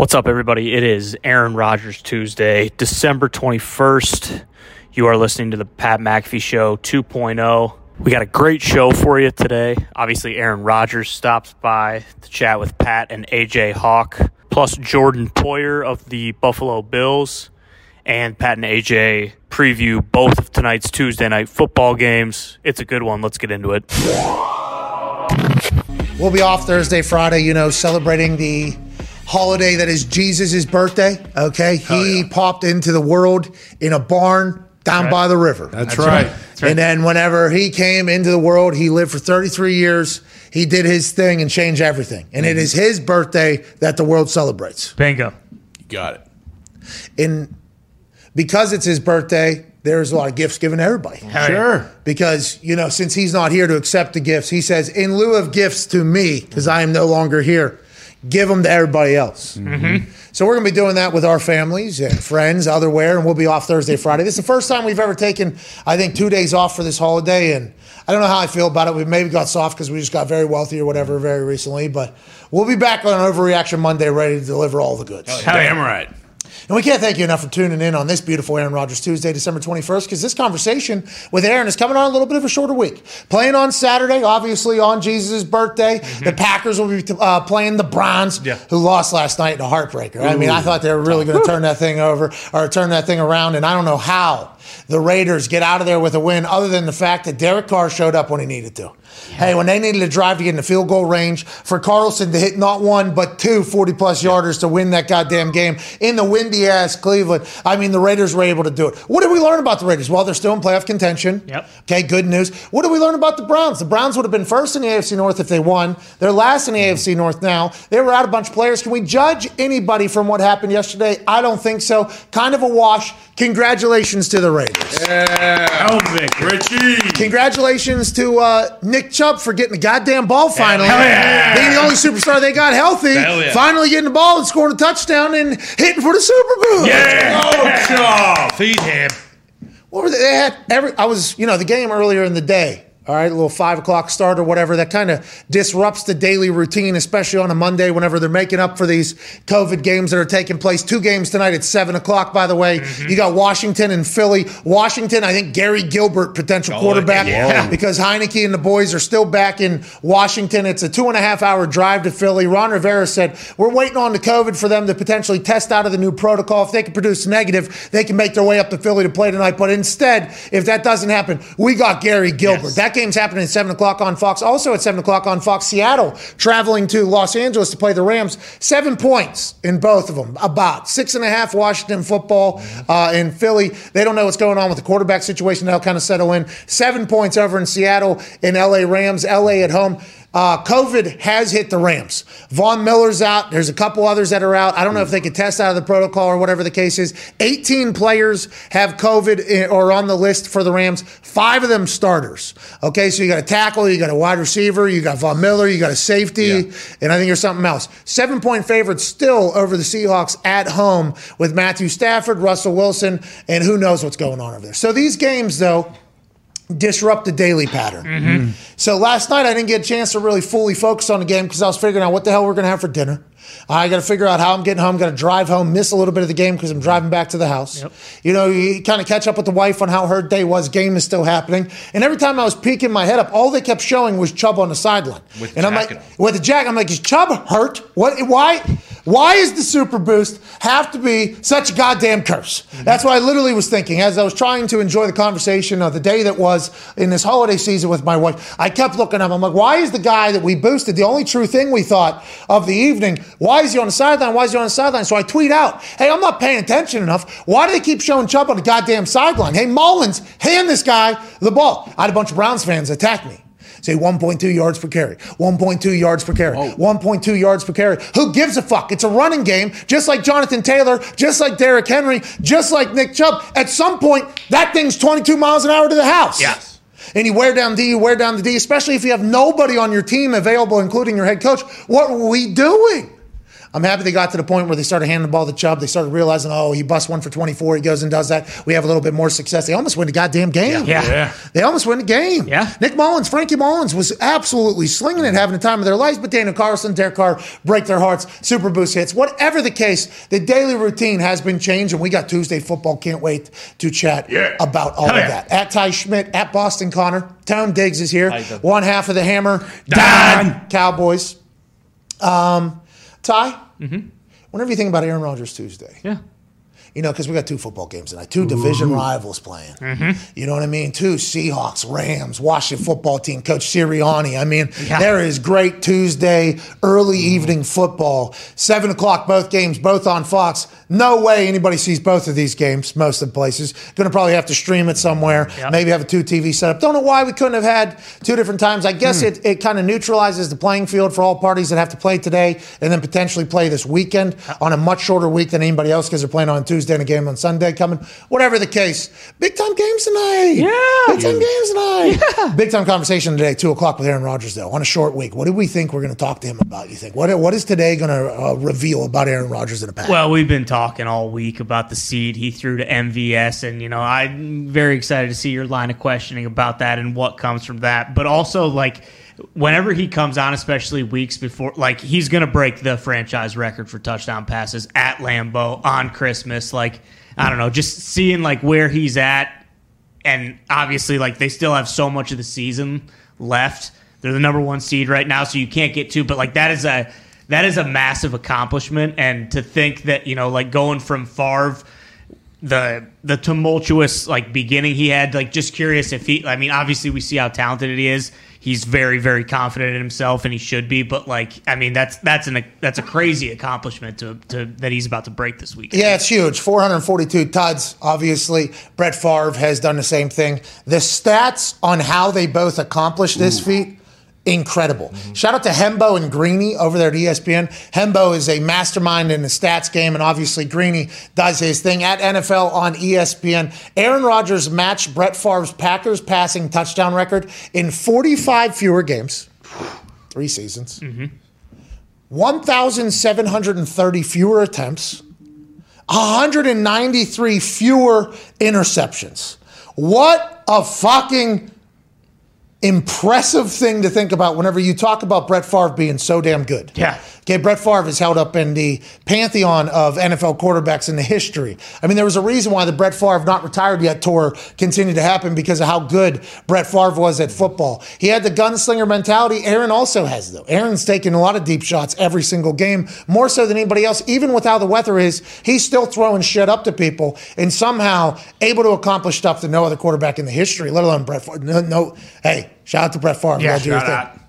What's up, everybody? It is Aaron Rodgers Tuesday, December 21st. You are listening to the Pat McAfee Show 2.0. We got a great show for you today. Obviously, Aaron Rodgers stops by to chat with Pat and AJ Hawk, plus Jordan Poyer of the Buffalo Bills. And Pat and AJ preview both of tonight's Tuesday night football games. It's a good one. Let's get into it. We'll be off Thursday, Friday, you know, celebrating the holiday that is Jesus' birthday. Okay. He popped into the world in a barn down by the river. That's, right. And then whenever he came into the world, he lived for 33 years. He did his thing and changed everything. And it mm-hmm. is his birthday that the world celebrates. Bingo. You got it. And because it's his birthday, there's a lot of gifts given to everybody. Sure. Because, you know, since he's not here to accept the gifts, he says, in lieu of gifts to me, because I am no longer here, give them to everybody else. Mm-hmm. So we're going to be doing that with our families and friends, otherwhere, and we'll be off Thursday, Friday. This is the first time we've ever taken, I think, two days off for this holiday, and I don't know how I feel about it. We maybe got soft because we just got very wealthy or whatever very recently, but we'll be back on Overreaction Monday, ready to deliver all the goods. Damn right. And we can't thank you enough for tuning in on this beautiful Aaron Rodgers Tuesday, December 21st, because this conversation with Aaron is coming on a little bit of a shorter week. Playing on Saturday, obviously on Jesus' birthday. The Packers will be uh, playing the Browns, Yeah. who lost last night in a heartbreaker. I mean, I thought they were really going to turn that thing over or turn that thing around, and I don't know how the Raiders get out of there with a win other than the fact that Derek Carr showed up when he needed to. Hey, when they needed to drive to get in the field goal range, for Carlson to hit not one, but two 40 plus yarders to win that goddamn game in the windy ass Cleveland. I mean, the Raiders were able to do it. What did we learn about the Raiders? Well, they're still in playoff contention. Yep. Okay, good news. What did we learn about the Browns? The Browns would have been first in the AFC North if they won. They're last in the AFC North now. They were out a bunch of players. Can we judge anybody from what happened yesterday? I don't think so. Kind of a wash. Congratulations to the Raiders. Elvick, Richie. Congratulations to uh, Nick Chubb for getting the goddamn ball finally. Hell yeah. Being the only superstar they got healthy. Hell yeah. Finally getting the ball and scoring a touchdown and hitting for the Super Bowl. Yeah. Oh, Chubb. Feed him. What were they? They had every. I was, you know, the game earlier in the day. All right, a little five o'clock start or whatever. That kind of disrupts the daily routine, especially on a Monday whenever they're making up for these COVID games that are taking place. Two games tonight at seven o'clock. By the way, mm-hmm. you got Washington and Philly. Washington, I think Garrett Gilbert, potential oh, quarterback, yeah. because Heinicke and the boys are still back in Washington. It's a two and a half hour drive to Philly. Ron Rivera said we're waiting on the COVID for them to potentially test out of the new protocol. If they can produce negative, they can make their way up to Philly to play tonight. But instead, if that doesn't happen, we got Garrett Gilbert. Yes. That game's happening at 7 o'clock on Fox. Also at 7 o'clock on Fox, Seattle traveling to Los Angeles to play the Rams. Seven points in both of them. About six and a half Washington football uh, in Philly. They don't know what's going on with the quarterback situation. They'll kind of settle in. Seven points over in Seattle in LA Rams. LA at home. Uh, COVID has hit the Rams. Von Miller's out. There's a couple others that are out. I don't know if they could test out of the protocol or whatever the case is. 18 players have COVID in- or on the list for the Rams. Five of them starters. Okay, so you got a tackle, you got a wide receiver, you got Von Miller, you got a safety, Yeah. and I think there's something else. Seven point favorite still over the Seahawks at home with Matthew Stafford, Russell Wilson, and who knows what's going on over there. So these games, though, disrupt the daily pattern. Mm-hmm. Mm-hmm. So last night I didn't get a chance to really fully focus on the game because I was figuring out what the hell we're going to have for dinner. I got to figure out how I'm getting home. Got to drive home, miss a little bit of the game because I'm driving back to the house. You know, you kind of catch up with the wife on how her day was. Game is still happening, and every time I was peeking my head up, all they kept showing was Chubb on the sideline. With and I'm like, on. with the jacket, I'm like, is Chubb hurt? What? Why? Why is the Super Boost have to be such a goddamn curse? Mm-hmm. That's what I literally was thinking as I was trying to enjoy the conversation of the day that was in this holiday season with my wife. I kept looking up. I'm like, why is the guy that we boosted, the only true thing we thought of the evening, why is he on the sideline? Why is he on the sideline? So I tweet out, hey, I'm not paying attention enough. Why do they keep showing Chubb on the goddamn sideline? Hey, Mullens, hand this guy the ball. I had a bunch of Browns fans attack me. Say 1.2 yards per carry, 1.2 yards per carry, 1.2 yards per carry. Who gives a fuck? It's a running game, just like Jonathan Taylor, just like Derrick Henry, just like Nick Chubb. At some point, that thing's 22 miles an hour to the house. Yes. And you wear down the D, you wear down the D, especially if you have nobody on your team available, including your head coach. What are we doing? I'm happy they got to the point where they started handing the ball to Chubb. They started realizing, oh, he busts one for 24. He goes and does that. We have a little bit more success. They almost win the goddamn game. Yeah. Yeah. They almost win the game. Yeah. Nick Mullens, Frankie Mullens was absolutely slinging it, having the time of their lives. But Daniel Carlson, Derek Carr break their hearts, super boost hits. Whatever the case, the daily routine has been changed, and we got Tuesday football. Can't wait to chat Yeah. about all Hell of yeah. that. At Ty Schmit, at Boston Connor. Tone Diggs is here. How you doing? One half of the hammer. Don. Cowboys. Um, Ty, mm-hmm. whenever you think about Aaron Rodgers Tuesday, Yeah. You know, because we got two football games tonight, two division rivals playing. Mm-hmm. You know what I mean? Two Seahawks, Rams, Washington football team, Coach Sirianni. I mean, Yeah. there is great Tuesday early mm-hmm. evening football. Seven o'clock, both games, both on Fox. No way anybody sees both of these games. Most of the places going to probably have to stream it somewhere. Yep. Maybe have a two TV setup. Don't know why we couldn't have had two different times. I guess hmm. it, it kind of neutralizes the playing field for all parties that have to play today and then potentially play this weekend on a much shorter week than anybody else because they're playing on Tuesday and a game on Sunday coming. Whatever the case, big time games tonight. Yeah. big time games tonight. Yeah. Big time conversation today, two o'clock with Aaron Rodgers though on a short week. What do we think we're going to talk to him about? You think what what is today going to uh, reveal about Aaron Rodgers in the past? Well, we've been talking all week about the seed he threw to MVS, and you know I'm very excited to see your line of questioning about that and what comes from that. But also, like whenever he comes on, especially weeks before, like he's going to break the franchise record for touchdown passes at Lambeau on Christmas. Like I don't know, just seeing like where he's at, and obviously like they still have so much of the season left. They're the number one seed right now, so you can't get to. But like that is a that is a massive accomplishment, and to think that you know like going from Favre the the tumultuous like beginning he had like just curious if he I mean obviously we see how talented he is he's very very confident in himself and he should be but like I mean that's that's an that's a crazy accomplishment to, to that he's about to break this week Yeah, it's huge. 442 tuds, obviously. Brett Favre has done the same thing. The stats on how they both accomplished this feat, incredible. Shout out to Hembo and Greeny over there at ESPN. Hembo is a mastermind in the stats game, and obviously Greeny does his thing at NFL on ESPN. Aaron Rodgers matched Brett Favre's Packers passing touchdown record in 45 fewer games, three seasons. 1,730 fewer attempts, 193 fewer interceptions. What a fucking impressive thing to think about whenever you talk about Brett Favre being so damn good. Yeah. Okay, Brett Favre is held up in the pantheon of NFL quarterbacks in the history. I mean, there was a reason why the Brett Favre not retired yet tour continued to happen because of how good Brett Favre was at football. He had the gunslinger mentality. Aaron also has, though. Aaron's taking a lot of deep shots every single game, more so than anybody else. Even with how the weather is, he's still throwing shit up to people and somehow able to accomplish stuff that no other quarterback in the history, let alone Brett Favre. No, no hey, shout out to Brett Favre. Yeah, shout out.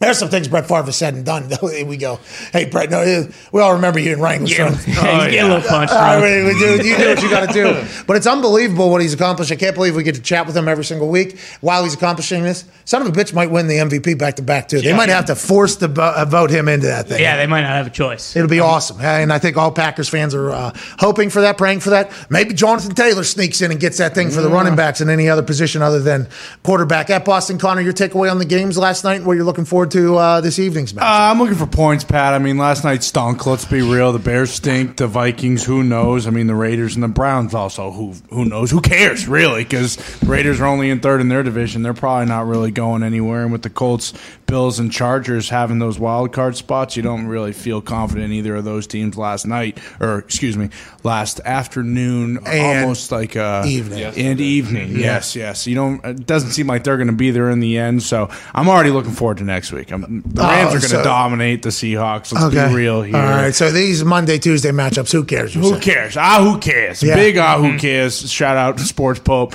There's some things Brett Favre has said and done. Though we go, hey Brett, no, we all remember you in Wrangler. yeah, son. yeah, you get a little punch I mean, we do, you do what you got to do. But it's unbelievable what he's accomplished. I can't believe we get to chat with him every single week while he's accomplishing this. Son of a bitch might win the MVP back to back too. They might have to force the vo- uh, vote him into that thing. yeah they might not have a choice It'll be awesome. And I think all Packers fans are uh, hoping for that, praying for that. Maybe Jonathan Taylor sneaks in and gets that thing for the running backs in any other position other than quarterback. At Boston, Connor, your takeaway on the games last night and what you're looking forward to uh, this evening's match. Uh, I'm looking for points, Pat. I mean, last night stunk. Let's be real. The Bears stink. The Vikings, who knows? I mean, the Raiders and the Browns also. Who who knows? Who cares really? Because Raiders are only in third in their division. They're probably not really going anywhere. And with the Colts, Bills, and Chargers having those wild card spots, you don't really feel confident in either of those teams last night, or excuse me, last afternoon, And almost like uh, evening. and evening. Yes, yes. You don't. It doesn't seem like they're going to be there in the end. So I'm already looking forward to next week. I'm, the Rams Oh, are going to so- dominate the Seahawks. Let's be real here. All right. So these Monday, Tuesday matchups, who cares? Who saying? cares? Ah, who cares? Yeah. Big ah, who cares? Shout out to Sports Pope.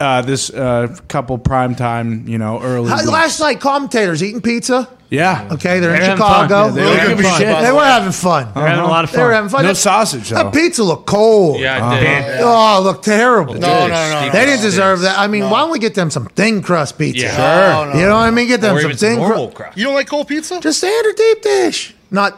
Uh, this uh, couple prime time, you know, early. How- Last night, commentators eating pizza. yeah. Okay, they're, They're in having Chicago. Yeah, they were They having were fun. They were having fun. they're having a lot of They were fun having fun. No That- sausage, though. That pizza looked cold. Yeah, Uh-huh. I did. Did. Oh, it looked terrible. No, no, no, no. They no. didn't deserve that. I mean, why don't we get them some thin crust pizza? Yeah. Sure. No, no. You know what I mean? Get them Or some even some thin normal crust. crust. You don't like cold pizza? Just standard deep dish, not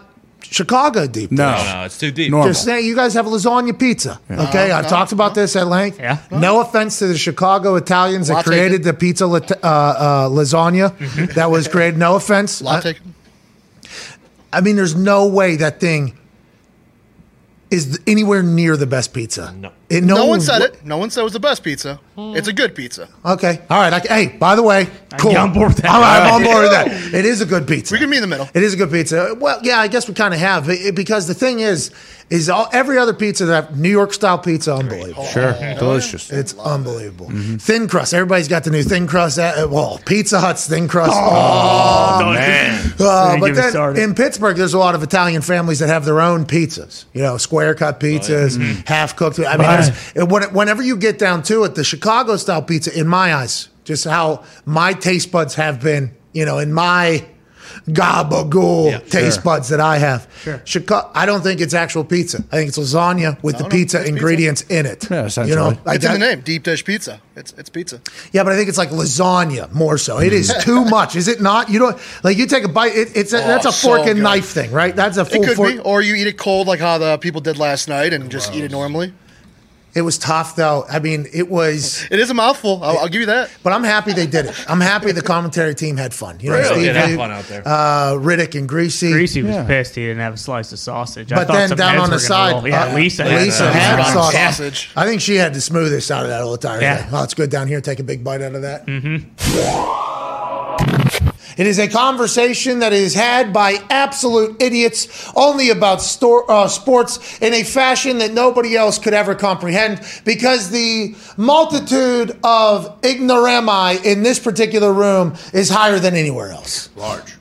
Chicago deep No. dish. No, no, it's too deep. Normal. Just saying, you guys have lasagna pizza. Okay, I've talked about this at length. Yeah. No offense to the Chicago Italians that Lot created the pizza lat- uh, uh, lasagna that was created. No offense. Lot I- taken. I mean, there's no way that thing is anywhere near the best pizza. No. It- No one said it. No one said it was the best pizza. It's a good pizza. Okay. All right. I, hey, by the way, cool. get on board with that. I'm, I'm on board with that. It is a good pizza. We can be in the middle. It is a good pizza. Well, yeah, I guess we kind of have It- because the thing is, is all, every other pizza that New York style pizza, unbelievable. Sure, delicious. It's unbelievable. Thin crust. Everybody's got the new thin crust. Uh, well, Pizza Hut's thin crust. Oh, man. Uh, but then in Pittsburgh, there's a lot of Italian families that have their own pizzas. You know, square cut pizzas, half cooked. I mean, Right. There's- when, whenever you get down to it, the Chicago style pizza, in my eyes, just how my taste buds have been, you know, in my gabagool taste buds that I have. Sure. Chicago, I don't think it's actual pizza. I think it's lasagna with the no, pizza it's pizza. ingredients in it. Yeah, you essentially. know, like It's in the name, deep dish pizza. It's it's pizza. yeah, but I think it's like lasagna more so. It is mm. too much, is it not? You don't like you take a bite. It, it's a, that's a oh, so fork and good. knife thing, right? That's a full It could fork. be, or you eat it cold like how the people did last night, and just eat it normally. It was tough though. I mean, it was. It is a mouthful. I'll, I'll give you that. But I'm happy they did it. I'm happy the commentary team had fun. You know, Really? Steve Did have Lee, fun out there. Uh, Riddick and Griese. Griese was Yeah. pissed he didn't have a slice of sausage. I But thought then some down heads on the were gonna side, roll. yeah, uh, Lisa, had Lisa some. had Ron sausage. sausage. I think she had the smoothest out of that whole entire Yeah. thing. Oh, it's good down here. Take a big bite out of that. It is a conversation that is had by absolute idiots only about stor- uh, sports in a fashion that nobody else could ever comprehend because the multitude of ignorami in this particular room is higher than anywhere else. Large.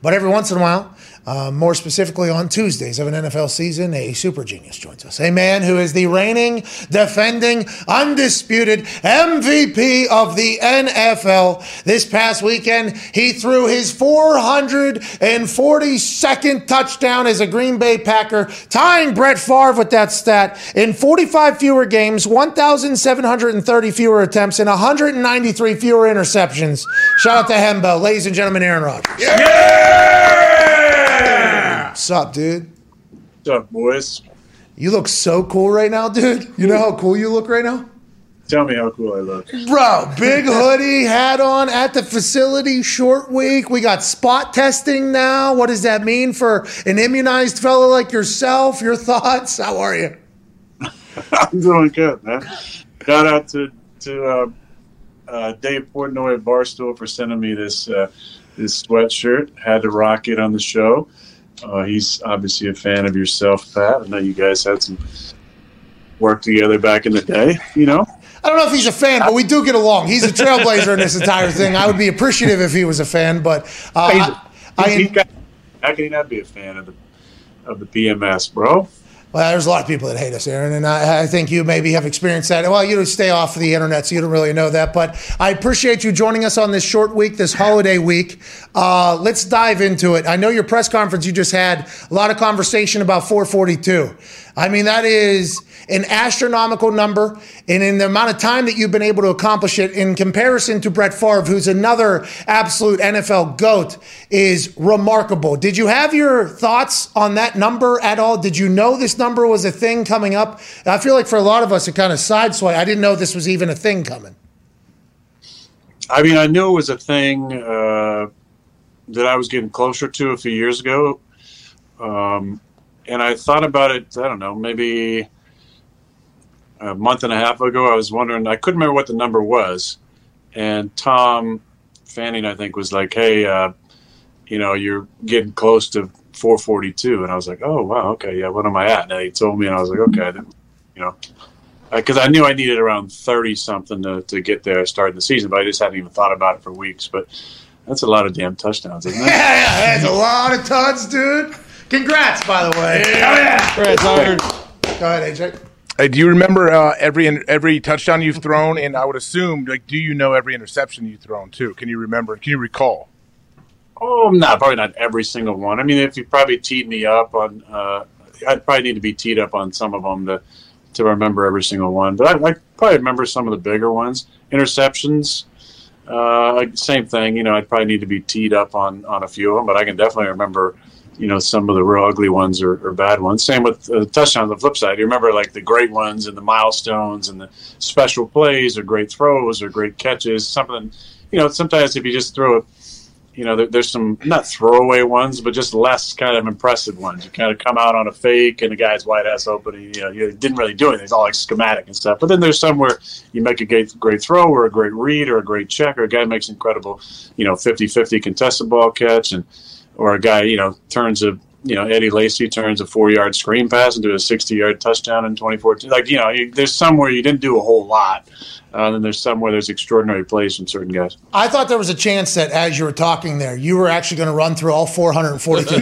But every once in a while, uh, more specifically on Tuesdays of an NFL season, a super genius joins us. A man who is the reigning, defending, undisputed MVP of the NFL. This past weekend, he threw his 442nd touchdown as a Green Bay Packer, tying Brett Favre with that stat in 45 fewer games, 1,730 fewer attempts, and 193 fewer interceptions. Shout out to Hembo. Ladies and gentlemen, Aaron Rodgers. What's up, dude? What's up, boys? You look so cool right now, dude. You know how cool you look right now? Tell me how cool I look. Bro, big hoodie, hat on at the facility, short week. We got spot testing now. What does that mean for an immunized fellow like yourself? Your thoughts? How are you? I'm doing good, man. Shout out to to uh, uh, Dave Portnoy at Barstool for sending me this uh, this sweatshirt. Had to rock it on the show. Uh, he's obviously a fan of yourself, Pat. I know you guys had some work together back in the day. You know, I don't know if he's a fan, but we do get along. He's a trailblazer in this entire thing. I would be appreciative if he was a fan, but uh, He's- I, He's I, got- how can he not be a fan of the of the PMS, bro? Well, there's a lot of people that hate us, Aaron, and I, I think you maybe have experienced that. Well, you stay off the internet, so you don't really know that. But I appreciate you joining us on this short week, this holiday week. Uh, let's dive into it. I know your press conference you just had a lot of conversation about 442. I mean, that is an astronomical number, and in the amount of time that you've been able to accomplish it, in comparison to Brett Favre, who's another absolute NFL goat, is remarkable. Did you have your thoughts on that number at all? Did you know this number was a thing coming up? I feel like for a lot of us, it kind of sideswiped. I didn't know this was even a thing coming. I mean, I knew it was a thing uh, that I was getting closer to a few years ago. Um, and I thought about it, I don't know, maybe a month and a half ago. I was wondering, I couldn't remember what the number was. And Tom Fanning, I think, was like, hey, uh, you know, you're getting close to 442. And I was like, oh, wow, okay, yeah, what am I at? And he told me, and I was like, okay, then, you know, because I knew I needed around 30 something to, to get there starting the season, but I just hadn't even thought about it for weeks. But that's a lot of damn touchdowns, isn't it? Yeah, that's a lot of tuds, dude. Congrats, by the way. Yeah. Go ahead, AJ. Hey, do you remember uh, every every touchdown you've thrown? And I would assume, like, do you know every interception you've thrown too? Can you remember? Can you recall? Oh, not probably not every single one. I mean, if you probably teed me up on, uh, I'd probably need to be teed up on some of them to to remember every single one. But I, I probably remember some of the bigger ones. Interceptions, uh, same thing. You know, I'd probably need to be teed up on on a few of them, but I can definitely remember. You know, some of the real ugly ones or, or bad ones. Same with uh, touchdown. On the flip side, you remember like the great ones and the milestones and the special plays or great throws or great catches. Something, you know, sometimes if you just throw it you know, there, there's some not throwaway ones, but just less kind of impressive ones. You kind of come out on a fake, and the guy's wide ass open. And, you know, you didn't really do anything. It's all like schematic and stuff. But then there's some where you make a great, great throw, or a great read, or a great check, or a guy makes incredible, you know, 50-50 contested ball catch, and or a guy, you know, turns a you know Eddie Lacy turns a four yard screen pass into a sixty yard touchdown in 2014. Like you know, you, there's somewhere you didn't do a whole lot, uh, then there's somewhere there's extraordinary plays from certain guys. I thought there was a chance that as you were talking there, you were actually going to run through all 442.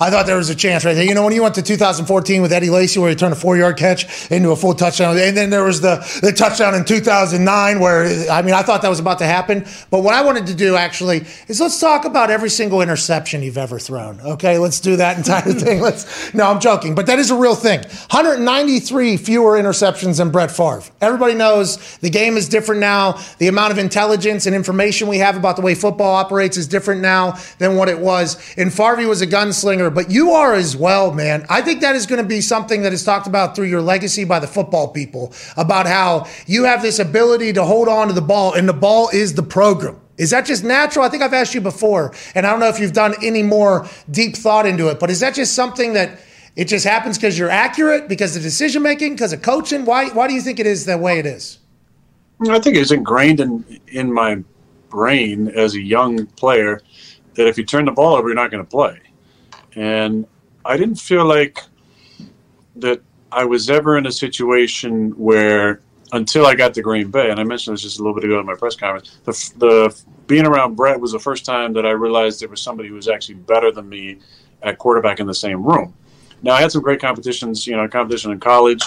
I thought there was a chance right there. You know, when you went to 2014 with Eddie Lacy, where he turned a four yard catch into a full touchdown, and then there was the, the touchdown in 2009, where I mean, I thought that was about to happen. But what I wanted to do actually is let's talk about every single interception you've ever thrown. Okay, let's do that entire thing. Let's. No, I'm joking, but that is a real thing. 193 fewer interceptions than Brett Favre. Everybody knows the game is different now. The amount of intelligence and information we have about the way football operates is different now than what it was. And Favre was a gunslinger, but you are as well, man. I think that is going to be something that is talked about through your legacy by the football people about how you have this ability to hold on to the ball, and the ball is the program. Is that just natural? I think I've asked you before, and I don't know if you've done any more deep thought into it, but is that just something that it just happens because you're accurate, because of decision making, because of coaching? Why, why do you think it is the way it is? I think it's ingrained in in my brain as a young player that if you turn the ball over, you're not going to play. And I didn't feel like that I was ever in a situation where until I got to Green Bay, and I mentioned this just a little bit ago in my press conference. The, the being around Brett was the first time that I realized there was somebody who was actually better than me at quarterback in the same room. Now I had some great competitions, you know, a competition in college,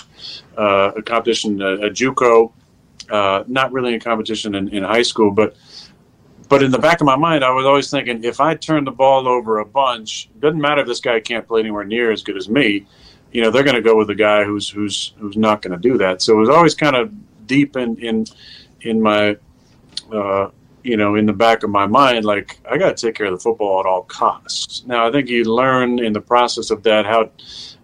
uh, a competition at, at JUCO, uh, not really a competition in, in high school, but but in the back of my mind, I was always thinking if I turn the ball over a bunch, doesn't matter if this guy can't play anywhere near as good as me. You know, they're going to go with the guy who's who's who's not going to do that. So it was always kind of deep in in in my uh, you know in the back of my mind, like I got to take care of the football at all costs. Now I think you learn in the process of that how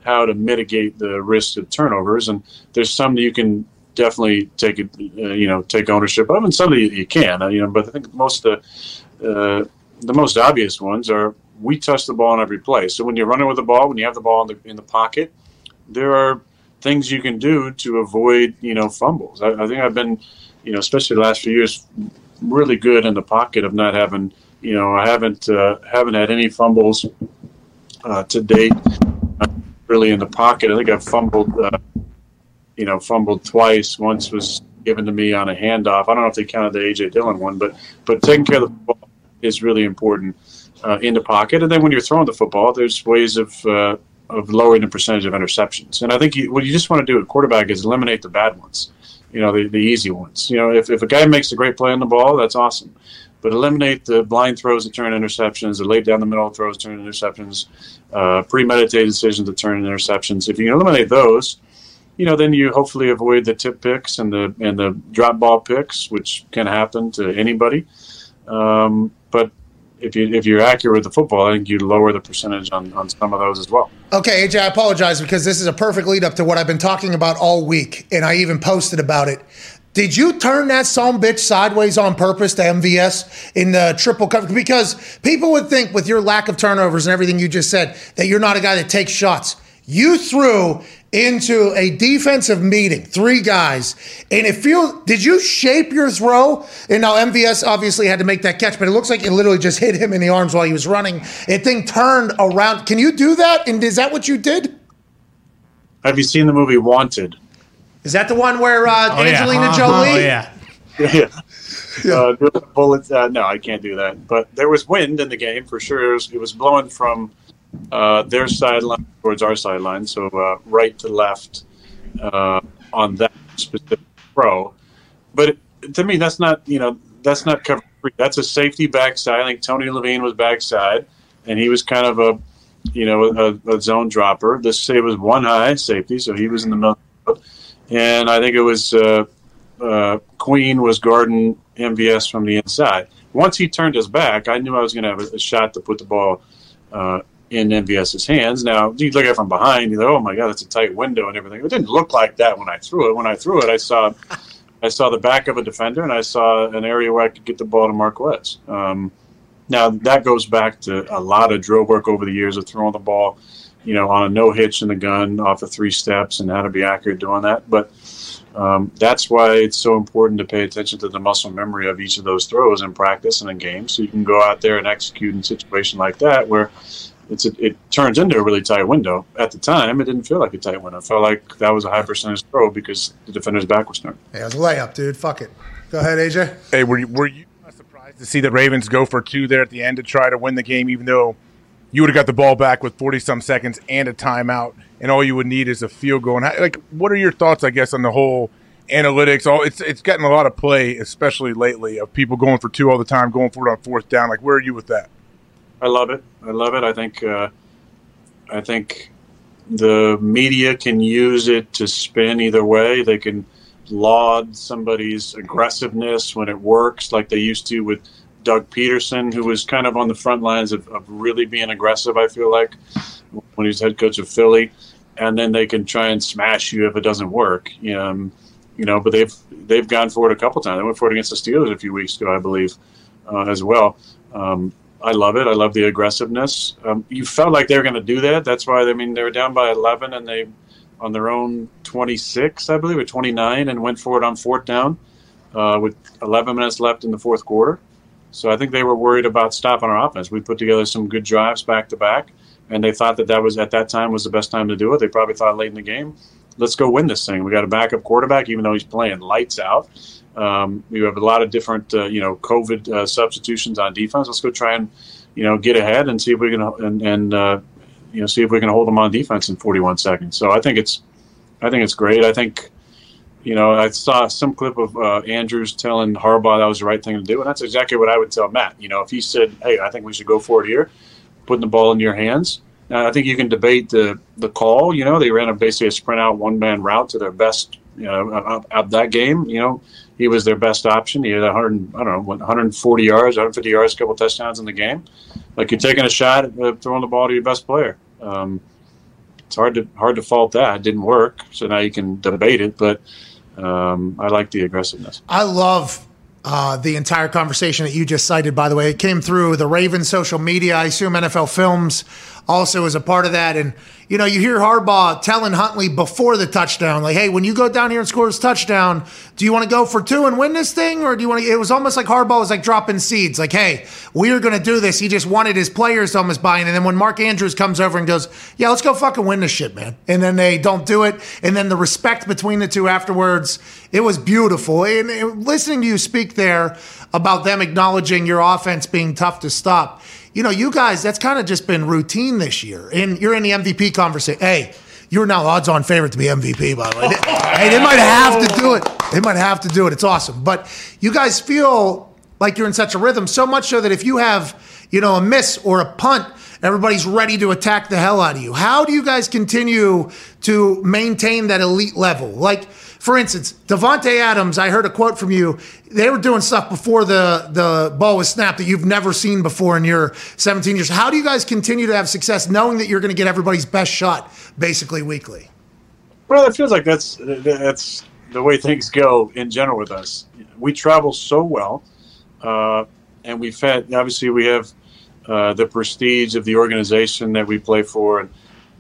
how to mitigate the risk of turnovers, and there's some that you can definitely take it, uh, you know, take ownership of, and some of you, you can, uh, you know. But I think most of the uh, the most obvious ones are we touch the ball in every play. So when you're running with the ball, when you have the ball in the in the pocket, there are things you can do to avoid, you know, fumbles. I, I think I've been, you know, especially the last few years, really good in the pocket of not having, you know, I haven't uh, haven't had any fumbles uh, to date. really in the pocket. I think I've fumbled uh, you know, fumbled twice. Once was given to me on a handoff. I don't know if they counted the AJ Dillon one, but but taking care of the ball is really important uh, in the pocket. And then when you're throwing the football, there's ways of uh, of lowering the percentage of interceptions. And I think you, what you just want to do at quarterback is eliminate the bad ones. You know, the, the easy ones. You know, if, if a guy makes a great play on the ball, that's awesome. But eliminate the blind throws that turn interceptions, the late down the middle throws turn interceptions, uh, premeditated decisions that turn interceptions. If you eliminate those, you know, then you hopefully avoid the tip picks and the and the drop ball picks, which can happen to anybody. Um, but if you if you're accurate with the football, I think you lower the percentage on, on some of those as well. Okay, AJ, I apologize because this is a perfect lead up to what I've been talking about all week, and I even posted about it. Did you turn that some bitch sideways on purpose to MVS in the triple cover? Because people would think, with your lack of turnovers and everything you just said, that you're not a guy that takes shots. You threw into a defensive meeting, three guys, and it feels. Did you shape your throw? And now MVS obviously had to make that catch, but it looks like it literally just hit him in the arms while he was running. It thing turned around. Can you do that? And is that what you did? Have you seen the movie Wanted? Is that the one where uh, Oh, yeah. Angelina Uh-huh. Jolie? Oh, yeah. yeah. Uh, bullets. Uh, no, I can't do that. But there was wind in the game for sure. It was, it was blowing from uh, their sideline towards our sideline, so uh, right to left uh, on that specific throw. But it, to me, that's not you know that's not cover three. That's a safety backside. I think Tony Levine was backside, and he was kind of a you know a, a zone dropper. This it was one high safety, so he was in the middle. And I think it was uh, uh, Queen was guarding MVS from the inside. Once he turned his back, I knew I was going to have a, a shot to put the ball uh, in MVS's hands. Now, you look at it from behind, you go, "Oh my God, that's a tight window and everything." It didn't look like that when I threw it. When I threw it, I saw, I saw the back of a defender and I saw an area where I could get the ball to Marquez. Um, Now that goes back to a lot of drill work over the years of throwing the ball, you know, on a no hitch in the gun off of three steps and how to be accurate doing that. But um, that's why it's so important to pay attention to the muscle memory of each of those throws in practice and in games, so you can go out there and execute in a situation like that where it's a, it turns into a really tight window. At the time, it didn't feel like a tight window. It felt like that was a high percentage throw because the defender's back was turned. Hey, it was a layup, dude. Fuck it. Go ahead, AJ. Hey, were you, were you surprised to see the Ravens go for two there at the end to try to win the game, even though you would have got the ball back with 40 some seconds and a timeout, and all you would need is a field goal? And how, like, what are your thoughts, I guess, on the whole analytics? All it's it's getting a lot of play, especially lately, of people going for two all the time, going for it on fourth down. Like, where are you with that? I love it. I love it. I think uh, I think the media can use it to spin either way. They can laud somebody's aggressiveness when it works, like they used to with Doug Pederson, who was kind of on the front lines of, of really being aggressive. I feel like when he was head coach of Philly, and then they can try and smash you if it doesn't work. Um, you know, but they've they've gone for it a couple times. They went for it against the Steelers a few weeks ago, I believe, uh, as well. Um, I love it. I love the aggressiveness. Um, you felt like they were going to do that. That's why I mean they were down by 11 and they on their own 26, I believe, or 29, and went for it on fourth down uh, with 11 minutes left in the fourth quarter. So I think they were worried about stopping our offense. We put together some good drives back to back, and they thought that that was at that time was the best time to do it. They probably thought late in the game, let's go win this thing. We got a backup quarterback, even though he's playing lights out. Um, we have a lot of different, uh, you know, COVID uh, substitutions on defense. Let's go try and, you know, get ahead and see if we can and, and uh, you know see if we can hold them on defense in 41 seconds. So I think it's, I think it's great. I think, you know, I saw some clip of uh, Andrews telling Harbaugh that was the right thing to do, and that's exactly what I would tell Matt. You know, if he said, "Hey, I think we should go for it here," putting the ball in your hands. Now, I think you can debate the the call. You know, they ran a basically a sprint out one man route to their best. You know, of that game. You know, he was their best option. He had 100, I don't know, 140 yards, 150 yards, a couple touchdowns in the game. Like you're taking a shot at uh, throwing the ball to your best player. Um, it's hard to hard to fault that. It didn't work, so now you can debate it. But um, I like the aggressiveness. I love uh, the entire conversation that you just cited, by the way. It came through the Ravens social media. I assume NFL Films also is a part of that. And, you know, you hear Harbaugh telling Huntley before the touchdown, like, hey, when you go down here and score this touchdown, do you want to go for two and win this thing? Or do you want to? It was almost like Harbaugh was like dropping seeds, like, hey, we are going to do this. He just wanted his players almost buying. And then when Mark Andrews comes over and goes, yeah, let's go fucking win this shit, man. And then they don't do it. And then the respect between the two afterwards, it was beautiful. And, and listening to you speak there about them acknowledging your offense being tough to stop you know, you guys, that's kind of just been routine this year. And you're in the MVP conversation. Hey, you're now odds on favorite to be MVP, by the way. hey, they might have to do it. They might have to do it. It's awesome. But you guys feel like you're in such a rhythm, so much so that if you have, you know, a miss or a punt, everybody's ready to attack the hell out of you. How do you guys continue to maintain that elite level? Like, for instance, Davante Adams, I heard a quote from you. They were doing stuff before the, the ball was snapped that you've never seen before in your 17 years. How do you guys continue to have success knowing that you're going to get everybody's best shot basically weekly? Well, it feels like that's that's the way things go in general with us. We travel so well, uh, and we've had obviously we have uh, the prestige of the organization that we play for, and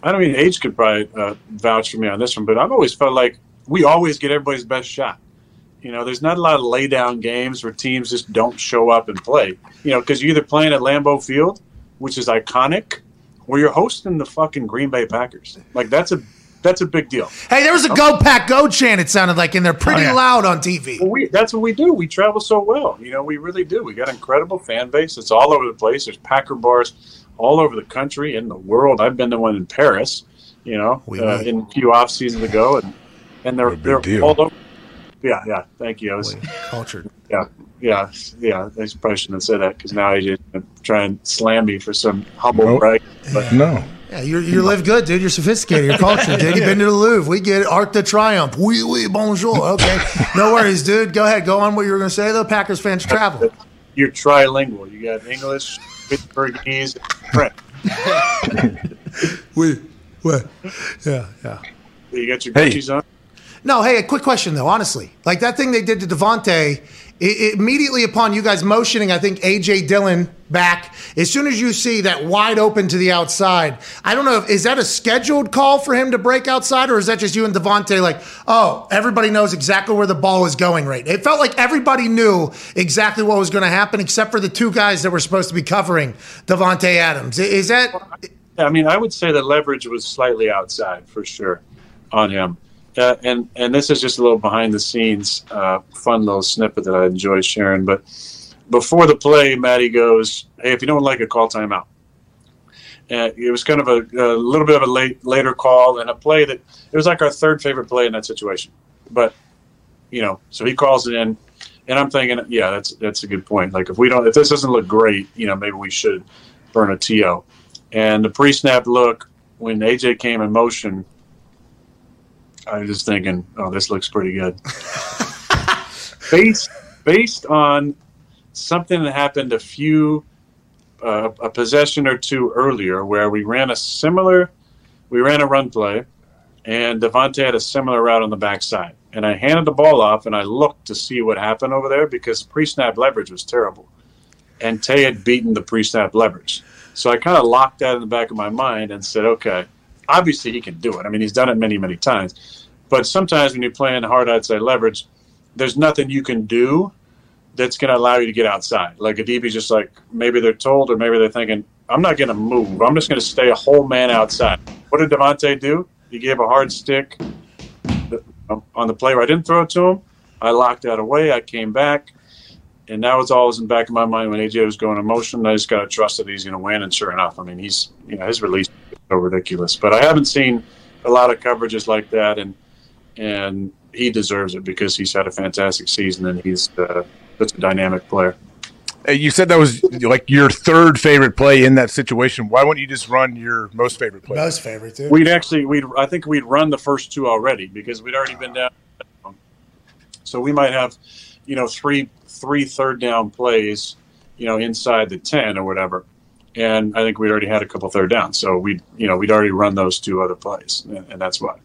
I don't mean age could probably uh, vouch for me on this one, but I've always felt like we always get everybody's best shot. You know, there's not a lot of lay down games where teams just don't show up and play. You know, because you're either playing at Lambeau Field, which is iconic, or you're hosting the fucking Green Bay Packers. Like that's a that's a big deal. Hey, there was a "Go Pack Go" chant. It sounded like, and they're pretty oh, yeah. loud on TV. Well, we, that's what we do. We travel so well. You know, we really do. We got an incredible fan base. It's all over the place. There's Packer bars all over the country and the world. I've been to one in Paris. You know, uh, in a few off seasons ago, and and they're they're deal. all over. Yeah, yeah. Thank you. I was cultured. Yeah, yeah, yeah. I probably shouldn't have said that because now he's try and slam me for some humble nope. brag. But no. Yeah, you you live good, dude. You're sophisticated. You're cultured, dude. You've been to the Louvre. We get it. Arc de Triomphe. Oui, oui, bonjour. Okay. No worries, dude. Go ahead. Go on what you were going to say, though. Packers fans travel. You're trilingual. You got English, Pittsburghese, French. oui, what? Yeah, yeah. You got your Gucci's hey. on? No, hey, a quick question though, honestly. Like that thing they did to Davante I- immediately upon you guys motioning, I think AJ Dillon back. As soon as you see that wide open to the outside, I don't know if is that a scheduled call for him to break outside, or is that just you and Davante? Like, oh, everybody knows exactly where the ball is going. Right? It felt like everybody knew exactly what was going to happen, except for the two guys that were supposed to be covering Davante Adams. Is that? I mean, I would say the leverage was slightly outside for sure on him. Uh, and and this is just a little behind the scenes, uh, fun little snippet that I enjoy sharing. But before the play, Maddie goes, "Hey, if you don't like a call timeout." And it was kind of a, a little bit of a late later call and a play that it was like our third favorite play in that situation. But you know, so he calls it in, and I'm thinking, yeah, that's that's a good point. Like if we don't, if this doesn't look great, you know, maybe we should burn a TO. And the pre-snap look when AJ came in motion I was just thinking, oh, this looks pretty good. based based on something that happened a few uh, a possession or two earlier, where we ran a similar, we ran a run play, and Davante had a similar route on the backside, and I handed the ball off, and I looked to see what happened over there because pre-snap leverage was terrible, and Tay had beaten the pre-snap leverage, so I kind of locked that in the back of my mind and said, okay obviously he can do it. I mean, he's done it many, many times. But sometimes when you're playing hard outside leverage, there's nothing you can do that's going to allow you to get outside. Like a DB's just like maybe they're told or maybe they're thinking, I'm not going to move. I'm just going to stay a whole man outside. What did Davante do? He gave a hard stick on the play where I didn't throw it to him. I locked that away. I came back. And that was always in the back of my mind when AJ was going in motion. I just got to trust that he's going to win. And sure enough, I mean, he's, you know, his release so ridiculous. But I haven't seen a lot of coverages like that. And, and he deserves it because he's had a fantastic season and he's uh, such a dynamic player. You said that was like your third favorite play in that situation. Why wouldn't you just run your most favorite play? Most favorite, too. We'd actually, we'd, I think we'd run the first two already because we'd already been down. So we might have, you know, three three third down plays, you know, inside the ten or whatever. And I think we'd already had a couple third downs, so we, you know, we'd already run those two other plays, and, and that's why.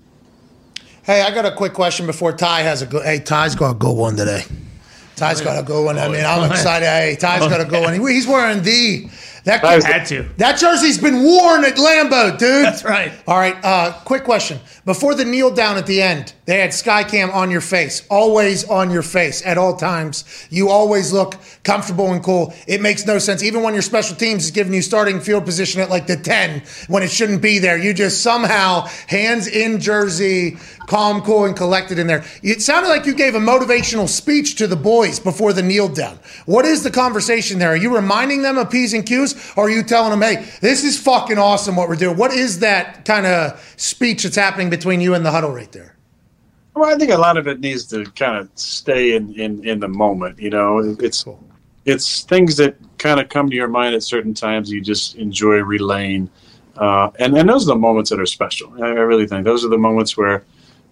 Hey, I got a quick question before Ty has a good. Hey, Ty's got a good one today. Ty's oh, got a good one. I oh, mean, I'm oh, excited. Hey, Ty's got a good one. He's wearing the that Ty's- Had to. that jersey's been worn at Lambeau, dude. That's right. All right. Uh, quick question. Before the kneel down at the end, they had Skycam on your face, always on your face at all times. You always look comfortable and cool. It makes no sense. Even when your special teams is giving you starting field position at like the 10 when it shouldn't be there, you just somehow hands in jersey, calm, cool, and collected in there. It sounded like you gave a motivational speech to the boys before the kneel down. What is the conversation there? Are you reminding them of P's and Q's or are you telling them, hey, this is fucking awesome what we're doing? What is that kind of speech that's happening between you and the huddle right there? Well, I think a lot of it needs to kind of stay in, in, in the moment. You know, it's it's things that kind of come to your mind at certain times. You just enjoy relaying, uh, and and those are the moments that are special. I, I really think those are the moments where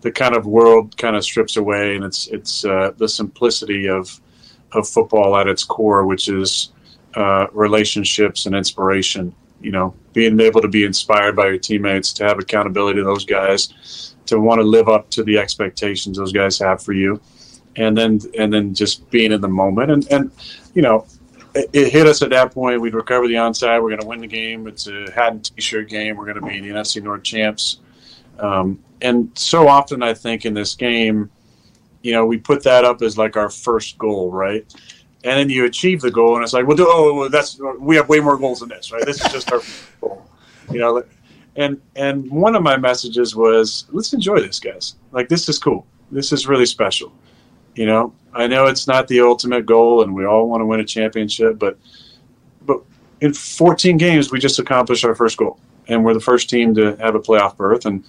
the kind of world kind of strips away, and it's it's uh, the simplicity of of football at its core, which is uh, relationships and inspiration. You know, being able to be inspired by your teammates, to have accountability to those guys, to want to live up to the expectations those guys have for you, and then and then just being in the moment. And and you know, it, it hit us at that point. We'd recover the onside. We're going to win the game. It's a hat and t-shirt game. We're going to be the NFC North champs. Um, and so often, I think in this game, you know, we put that up as like our first goal, right? And then you achieve the goal, and it's like, well, do- oh, that's we have way more goals than this, right? This is just our goal, you know. And and one of my messages was, let's enjoy this, guys. Like this is cool. This is really special. You know, I know it's not the ultimate goal, and we all want to win a championship, but but in 14 games, we just accomplished our first goal, and we're the first team to have a playoff berth, and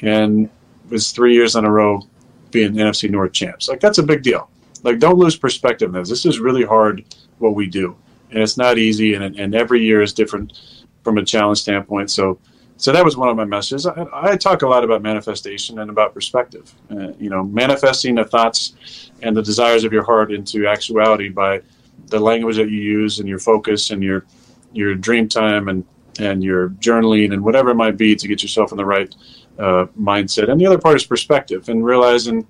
and it was three years in a row being NFC North champs. Like that's a big deal. Like don't lose perspective this. This is really hard what we do, and it's not easy, and and every year is different from a challenge standpoint. So. So that was one of my messages. I, I talk a lot about manifestation and about perspective. Uh, you know, manifesting the thoughts and the desires of your heart into actuality by the language that you use and your focus and your your dream time and and your journaling and whatever it might be to get yourself in the right uh, mindset. And the other part is perspective and realizing,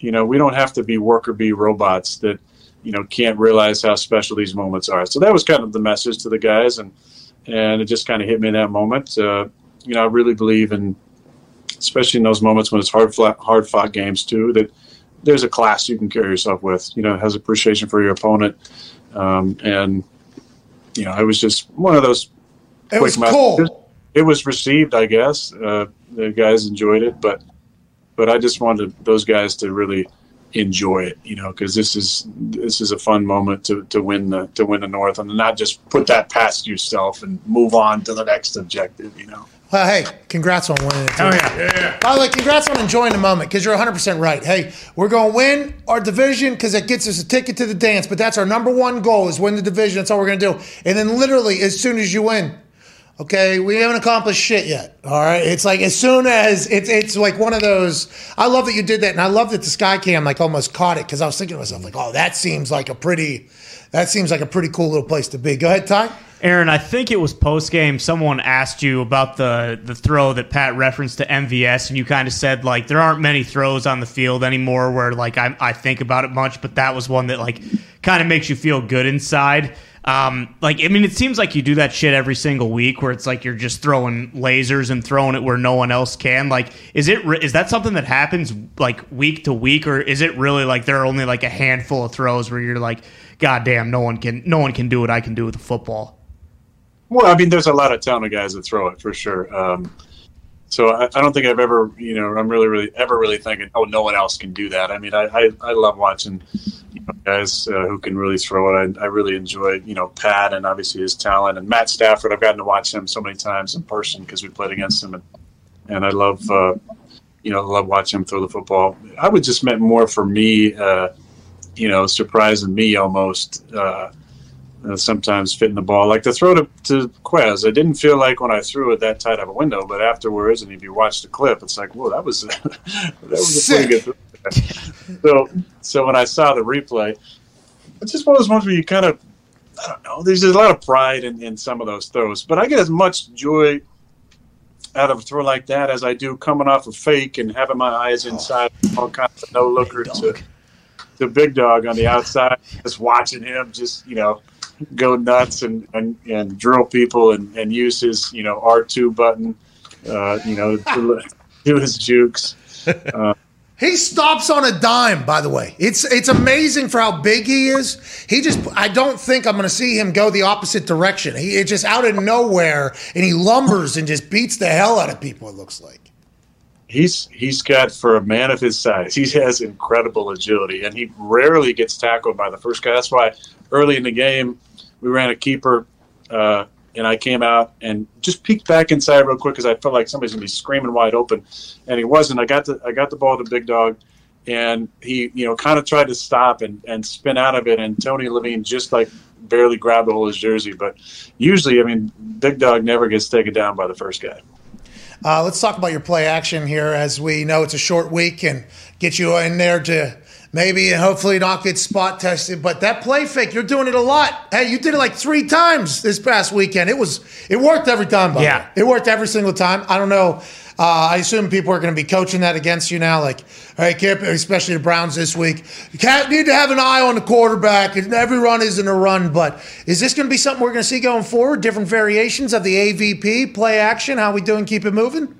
you know, we don't have to be worker bee robots that, you know can't realize how special these moments are. So that was kind of the message to the guys, and and it just kind of hit me in that moment. Uh, you know, I really believe in, especially in those moments when it's hard fought, hard fought games too. That there's a class you can carry yourself with. You know, has appreciation for your opponent, um, and you know, it was just one of those. It was quick cool. messages. It was received, I guess. Uh, the guys enjoyed it, but but I just wanted those guys to really enjoy it, you know, because this is this is a fun moment to, to win the to win the North, and not just put that past yourself and move on to the next objective, you know. Well, hey, congrats on winning it. too. Oh yeah. By the way, congrats on enjoying the moment because you're 100% right. Hey, we're going to win our division because it gets us a ticket to the dance, but that's our number one goal is win the division. That's all we're going to do. And then literally, as soon as you win, okay, we haven't accomplished shit yet. All right. It's like as soon as it's, it's like one of those. I love that you did that. And I love that the sky cam like almost caught it because I was thinking to myself, like, oh, that seems like a pretty, that seems like a pretty cool little place to be. Go ahead, Ty. Aaron, I think it was post game. Someone asked you about the the throw that Pat referenced to MVS, and you kind of said like there aren't many throws on the field anymore where like I, I think about it much, but that was one that like kind of makes you feel good inside. Um, like I mean, it seems like you do that shit every single week, where it's like you're just throwing lasers and throwing it where no one else can. Like, is it re- is that something that happens like week to week, or is it really like there are only like a handful of throws where you're like, God damn, no one can no one can do what I can do with a football. Well, I mean, there's a lot of talented guys that throw it for sure. Um, so I, I don't think I've ever, you know, I'm really, really, ever really thinking, oh, no one else can do that. I mean, I, I, I love watching you know, guys uh, who can really throw it. I, I really enjoy, you know, Pat and obviously his talent and Matt Stafford. I've gotten to watch him so many times in person because we played against him, and, and I love, uh, you know, love watching him throw the football. I would just meant more for me, uh, you know, surprising me almost. Uh, uh, sometimes fitting the ball. Like the throw to, to Quez, I didn't feel like when I threw it that tight of a window, but afterwards, and if you watch the clip, it's like, whoa, that was that was a pretty good throw. so, so when I saw the replay, it's just one of those ones where you kind of, I don't know, there's just a lot of pride in, in some of those throws, but I get as much joy out of a throw like that as I do coming off a fake and having my eyes inside all kinds of no looker to the big dog on the outside, just watching him just, you know, go nuts and, and, and drill people and, and use his, you know, R2 button, uh, you know, to do his jukes. He stops on a dime, by the way. It's it's amazing for how big he is. He just I don't think I'm going to see him go the opposite direction. He it's just out of nowhere and he lumbers and just beats the hell out of people. It looks like. He's he's got for a man of his size, he has incredible agility, and he rarely gets tackled by the first guy. That's why early in the game we ran a keeper, uh, and I came out and just peeked back inside real quick because I felt like somebody's gonna be screaming wide open, and he wasn't. I got the I got the ball to Big Dog, and he you know kind of tried to stop and and spin out of it, and Tony Levine just like barely grabbed a hold of his jersey. But usually, I mean, Big Dog never gets taken down by the first guy. Uh, let's talk about your play action here, as we know it's a short week and get you in there to maybe and hopefully not get spot tested. But that play fake, you're doing it a lot. Hey, you did it like three times this past weekend. It was it worked every time. By Yeah. it worked every single time. I don't know. Uh, I assume people are going to be coaching that against you now. Like, hey, Kip, especially the Browns this week. You can't need to have an eye on the quarterback. Every run isn't a run. But is this going to be something we're going to see going forward? Different variations of the AVP play action. How we doing? Keep it moving.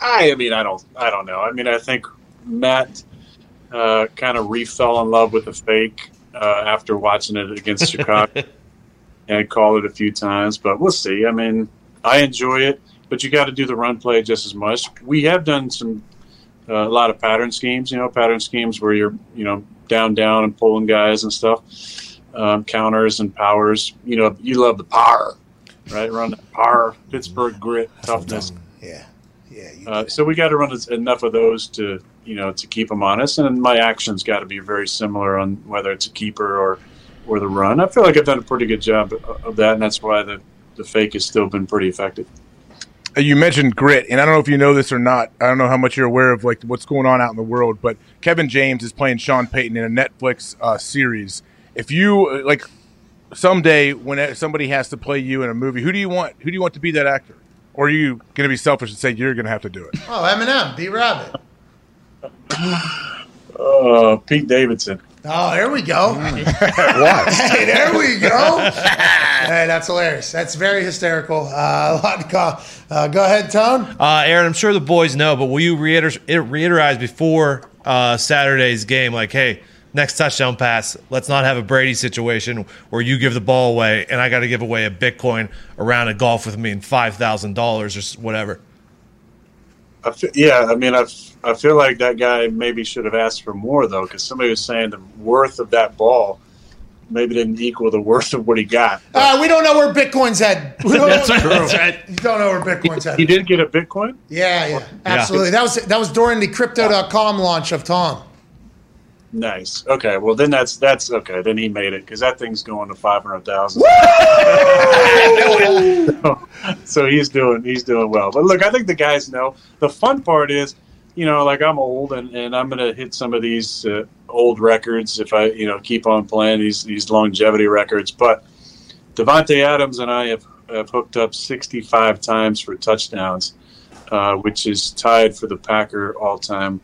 I, I mean, I don't, I don't know. I mean, I think Matt uh, kind of re-fell in love with the fake uh, after watching it against Chicago, and called it a few times. But we'll see. I mean, I enjoy it, but you got to do the run play just as much. We have done some uh, a lot of pattern schemes. You know, pattern schemes where you're, you know, down, down, and pulling guys and stuff. Um, counters and powers. You know, you love the power, right? Run that power, Pittsburgh grit, toughness. Yeah. Yeah. Uh, so we got to run enough of those to you know to keep them honest, and my actions got to be very similar on whether it's a keeper or or the run. I feel like I've done a pretty good job of- of that, and that's why the the fake has still been pretty effective. Uh, you mentioned grit, and I don't know if you know this or not. I don't know how much you're aware of like what's going on out in the world, but Kevin James is playing Sean Payton in a Netflix uh, series. If you uh, like, someday when somebody has to play you in a movie, who do you want? Who do you want to be that actor? Or are you going to be selfish and say you're going to have to do it? Oh, Eminem, B Rabbit. Uh, Pete Davidson. Oh, there we go. What? Hey, there we go. hey, that's hilarious. That's very hysterical. Uh, a lot to call. Uh, go ahead, Tone. Uh, Aaron, I'm sure the boys know, but will you reiter- reiterate before uh, Saturday's game, like, hey, next touchdown pass, let's not have a Brady situation where you give the ball away and I got to give away a Bitcoin around a golf with me and five thousand dollars or whatever. I fe- yeah, I mean, I, I feel like that guy maybe should have asked for more though, because somebody was saying the worth of that ball maybe didn't equal the worth of what he got. Uh, we don't know where Bitcoin's at. That's know, right. That's right. You don't know where Bitcoin's at. he did get a Bitcoin. Yeah, yeah, absolutely. That was that was during the Crypto.com launch of Tom. Nice. Okay. Well, then that's that's okay. Then he made it because that thing's going to five hundred thousand. so, so he's doing he's doing well. But look, I think the guys know. The fun part is, you know, like I'm old and, and I'm going to hit some of these uh, old records if I you know keep on playing these these longevity records. But Davante Adams and I have, have hooked up 65 times for touchdowns, uh, which is tied for the Packer all time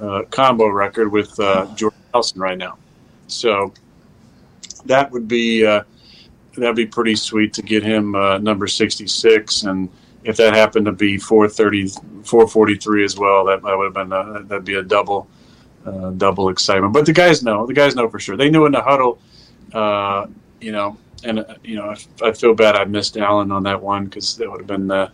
uh, combo record with uh, Jordan Nelson right now. So that would be uh, that'd be pretty sweet to get him uh, number 66, and if that happened to be 430, 443 as well, that, that would have been uh that'd be a double uh, double excitement. But the guys know, the guys know for sure. They knew in the huddle, you know, and you know, I, I feel bad I missed Allen on that one because that would have been.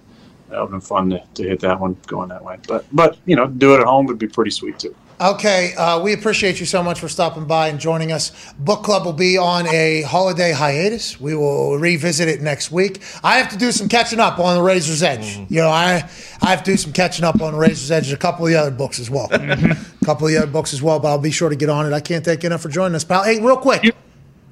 That would have been fun to, to hit that one going that way, but but you know, do it at home would be pretty sweet too. Okay, uh, we appreciate you so much for stopping by and joining us. Book Club will be on a holiday hiatus. We will revisit it next week. I have to do some catching up on the Razor's Edge. You know, I I have to do some catching up on the Razor's Edge. and A couple of the other books as well. A couple of the other books as well. But I'll be sure to get on it. I can't thank you enough for joining us, pal. Hey, real quick. Do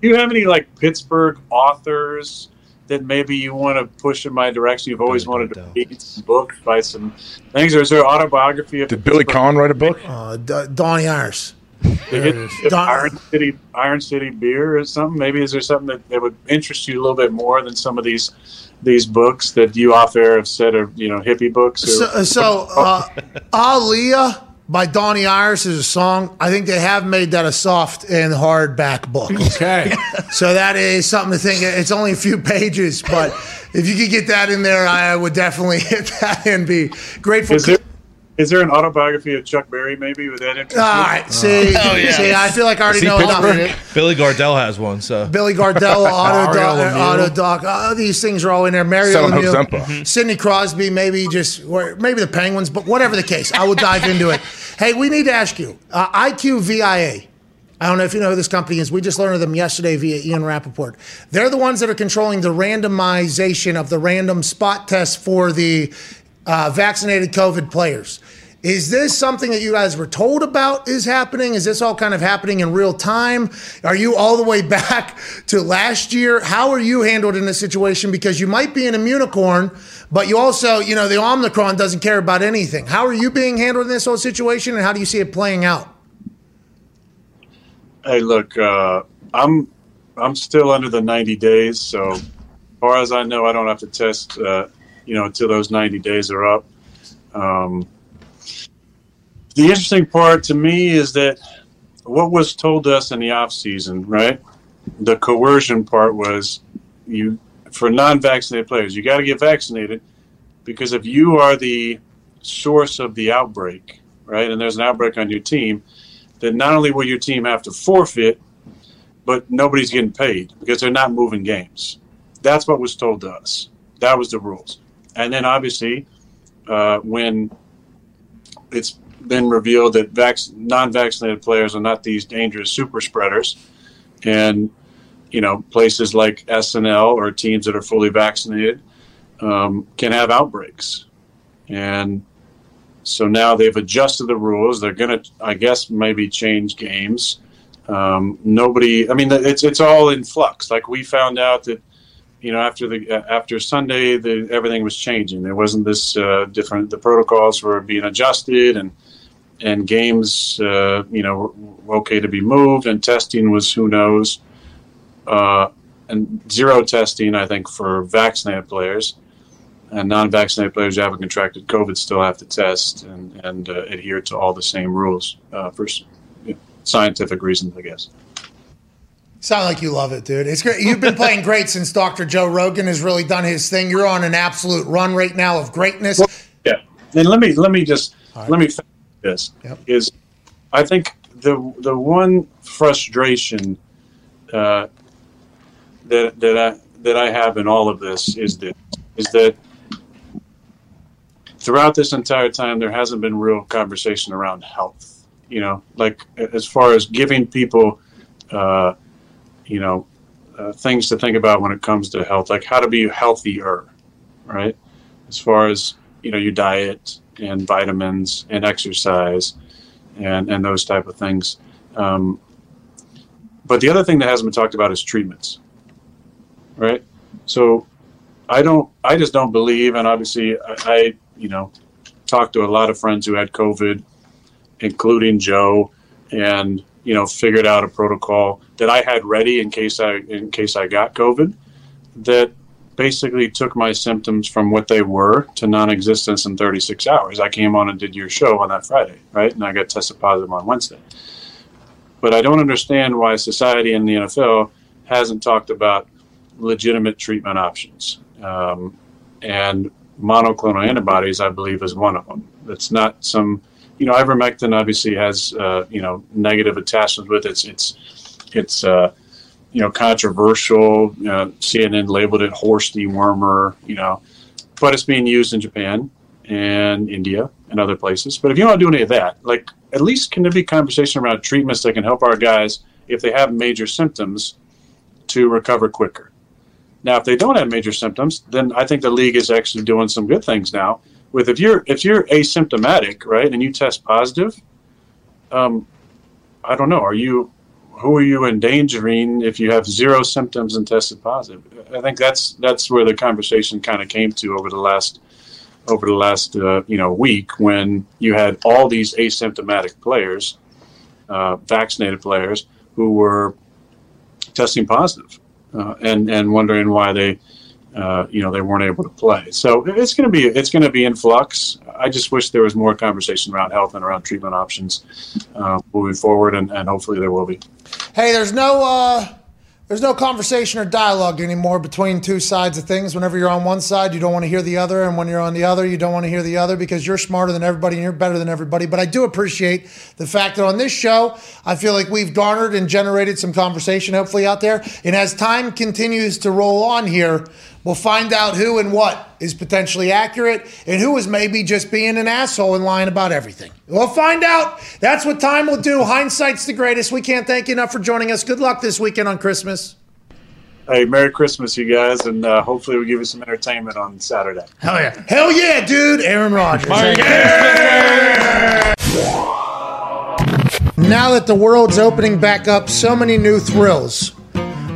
you have any like Pittsburgh authors that maybe you want to push in my direction? You've always wanted to read some books by some things, or is there autobiography of Did Billy Pittsburgh? Kahn write a book? Uh, D- Donnie Iris. They hit- hit Don- Iron City, Iron City beer or something? Maybe is there something that, that would interest you a little bit more than some of these these books that you off air have said are you know hippie books? Or, So, so uh, Aaliyah by Donnie Iris is a song. I think they have made that a soft and hardback book. Okay. So that is something to think. It's only a few pages, but if you could get that in there, I would definitely hit that and be grateful. is there is there an autobiography of Chuck Berry maybe with that interest? All right, see, yeah. see, I feel like I already he know enough. Pittsburgh? Billy Gardell has one, so Billy Gardell, Auto Doc, Auto Doc. Uh, these things are all in there. Mario Selling Lemieux, Ozempa. Sidney Crosby, maybe just or maybe the Penguins, but whatever the case, I will dive into it. Hey, we need to ask you, uh, IQVIA. I don't know if you know who this company is. We just learned of them yesterday via Ian Rapoport. They're the ones that are controlling the randomization of the random spot tests for the uh, vaccinated COVID players. Is this something that you guys were told about is happening? Is this all kind of happening in real time? Are you all the way back to last year? How are you handled in this situation? Because you might be an immunicorn, but you also, you know, the Omicron doesn't care about anything. How are you being handled in this whole situation, and how do you see it playing out? Hey, look, uh, I'm I'm still under the 90 days, so far as I know, I don't have to test, uh, you know, until those 90 days are up. Um, the interesting part to me is that what was told to us in the off season, right? The coercion part was you for non-vaccinated players, you got to get vaccinated because if you are the source of the outbreak, right, and there's an outbreak on your team, then not only will your team have to forfeit, but nobody's getting paid because they're not moving games. That's what was told to us. That was the rules. And then obviously, uh, when it's been revealed that vac- non-vaccinated players are not these dangerous super spreaders, and you know places like SNL or teams that are fully vaccinated um, can have outbreaks, and so now they've adjusted the rules. They're going to, I guess, maybe change games. Um, nobody, I mean, it's it's all in flux. Like we found out that, you know, after the uh, after Sunday, the, everything was changing. There wasn't this uh, different. The protocols were being adjusted, and and games, uh, you know, were okay to be moved, and testing was who knows, uh, and zero testing. I think for vaccinated players and non-vaccinated players who haven't contracted COVID still have to test and, and uh, adhere to all the same rules. For, scientific reasons, I guess. Sound like you love it, dude. It's great. You've been playing great since Dr. Joe Rogan has really done his thing. You're on an absolute run right now of greatness. Yeah, and let me let me just let me finish this Yep. is I think the the one frustration uh, that that I that I have in all of this is that is that throughout this entire time there hasn't been real conversation around health. You know, like as far as giving people, uh, you know, uh, things to think about when it comes to health, like how to be healthier, right? As far as you know, your diet and vitamins and exercise and and those type of things. Um, but the other thing that hasn't been talked about is treatments, right? So I don't, I just don't believe, and obviously I, I you know, talked to a lot of friends who had COVID, including Joe, and you know, figured out a protocol that I had ready in case I in case I got COVID. That basically took my symptoms from what they were to non-existence in 36 hours. I came on and did your show on that Friday, right? And I got tested positive on Wednesday. But I don't understand why society and the NFL hasn't talked about legitimate treatment options. Um, and monoclonal antibodies, I believe, is one of them. It's not some, you know, ivermectin obviously has, uh, you know, negative attachments with it. It's, it's, it's uh, you know, controversial. Uh, CNN labeled it horse dewormer, you know, but it's being used in Japan and India and other places. But if you don't do any of that, like at least can there be conversation around treatments that can help our guys if they have major symptoms to recover quicker? Now, if they don't have major symptoms, then I think the league is actually doing some good things now. With if you're if you're asymptomatic, right, and you test positive, um, I don't know, are you who are you endangering if you have zero symptoms and tested positive? I think that's that's where the conversation kind of came to over the last over the last uh, you know week when you had all these asymptomatic players, uh, vaccinated players who were testing positive, uh, and and wondering why they uh, you know they weren't able to play. So it's going to be it's going to be in flux. I just wish there was more conversation around health and around treatment options uh, moving forward, and, and hopefully there will be. Hey, there's no uh, there's no conversation or dialogue anymore between two sides of things. Whenever you're on one side, you don't want to hear the other, and when you're on the other, you don't want to hear the other because you're smarter than everybody and you're better than everybody. But I do appreciate the fact that on this show, I feel like we've garnered and generated some conversation, hopefully out there. And as time continues to roll on here, we'll find out who and what is potentially accurate and who is maybe just being an asshole and lying about everything. We'll find out. That's what time will do. Hindsight's the greatest. We can't thank you enough for joining us. Good luck this weekend on Christmas. Hey, Merry Christmas, you guys, and uh, hopefully we give you some entertainment on Saturday. Hell yeah. Hell yeah, dude. Aaron Rodgers. Now that the world's opening back up, so many new thrills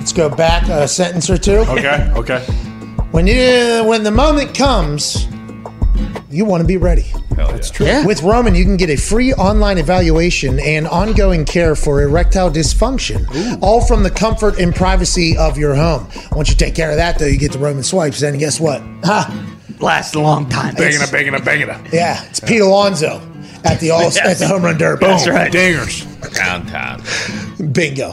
let's go back a sentence or two. Okay, okay. When you, when the moment comes, you want to be ready. That's true. Yeah. With Roman, you can get a free online evaluation and ongoing care for erectile dysfunction, all from the comfort and privacy of your home. Once you take care of that, though, you get the Roman swipes. And guess what? Ha! Lasts a long time. Banging a, banging a, banging a. Yeah, it's Pete Alonso at the all at the home run derby. That's right. Dingers. Downtown. Bingo.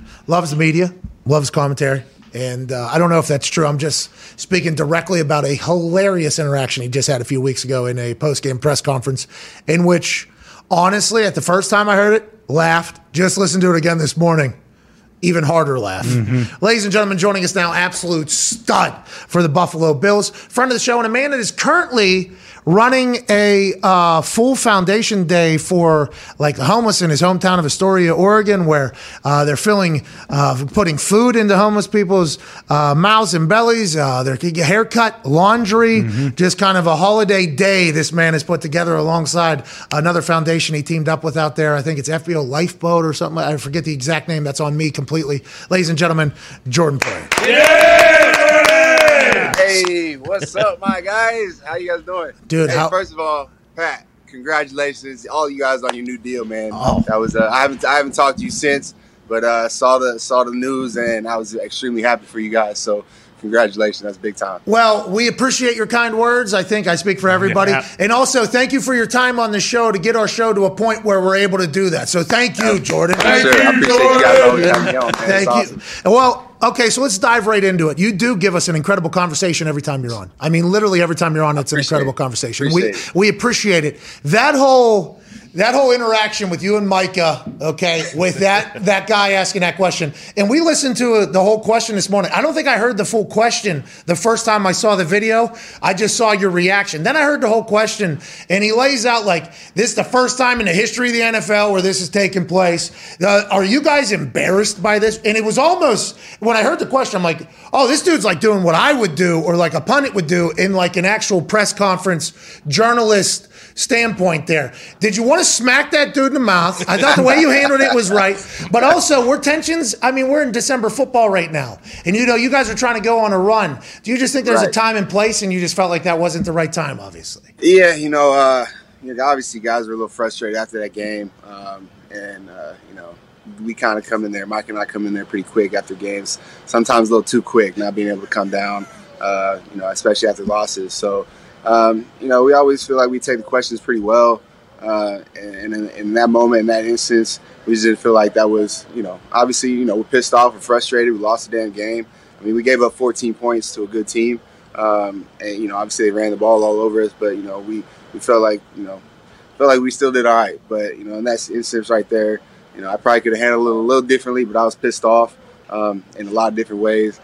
loves the media, loves commentary. And uh, I don't know if that's true. I'm just speaking directly about a hilarious interaction he just had a few weeks ago in a post game press conference, in which, honestly, at the first time I heard it, laughed. Just listened to it again this morning. Even harder laugh. Ladies and gentlemen, joining us now, absolute stud for the Buffalo Bills, friend of the show, and a man that is currently running a uh, full foundation day for like the homeless in his hometown of Astoria, Oregon, where uh, they're filling, uh, putting food into homeless people's uh, mouths and bellies. Uh, their haircut, laundry, just kind of a holiday day. This man has put together alongside another foundation he teamed up with out there. I think it's FBO Lifeboat or something. I forget the exact name. That's on me completely. Ladies and gentlemen, Jordan Poyer. Hey, what's up, my guys? How you guys doing? Dude, hey, how- first of all, Pat, congratulations, all you guys on your new deal, man. Oh. That was uh, I haven't I haven't talked to you since, but uh, saw the saw the news and I was extremely happy for you guys. So congratulations, that's big time. Well, we appreciate your kind words. I think I speak for everybody. Yeah. And also, thank you for your time on the show to get our show to a point where we're able to do that. So thank you, Jordan. Yes, sir. I appreciate you guys always having me on, man. Thank It's you. awesome. Well, okay, so let's dive right into it. You do give us an incredible conversation every time you're on. I mean, literally every time you're on, it's an incredible it. conversation. Appreciate we it. we appreciate it. That whole that whole interaction with you and Micah, okay, with that that guy asking that question, and we listened to the whole question this morning. I don't think I heard the full question the first time I saw the video. I just saw your reaction. Then I heard the whole question, and he lays out like this is the first time in the history of the NFL where this is taking place. Uh, are you guys embarrassed by this? And it was almost when I heard the question, I'm like, oh, this dude's like doing what I would do or like a pundit would do in like an actual press conference journalist standpoint there. Did you want to smack that dude in the mouth? I thought the way you handled it was right. But also, we're tensions. I mean, we're in December football right now. And you know, you guys are trying to go on a run. Do you just think there's a time and place and you just felt like that wasn't the right time, obviously? Yeah, you know, uh, you know, obviously guys were a little frustrated after that game, um, and uh, you know, we kind of come in there. Mike and I come in there pretty quick after games. Sometimes a little too quick, not being able to come down. Uh, you know, especially after losses. So, um, you know, we always feel like we take the questions pretty well. Uh, and in, in that moment, in that instance, we just didn't feel like that was, you know, obviously, you know, we're pissed off, we're frustrated, we lost the damn game. I mean, we gave up 14 points to a good team. Um, and, you know, obviously they ran the ball all over us, but, you know, we, we felt like, you know, felt like we still did all right. But, you know, in that instance right there, you know, I probably could have handled it a little differently, but I was pissed off um, in a lot of different ways.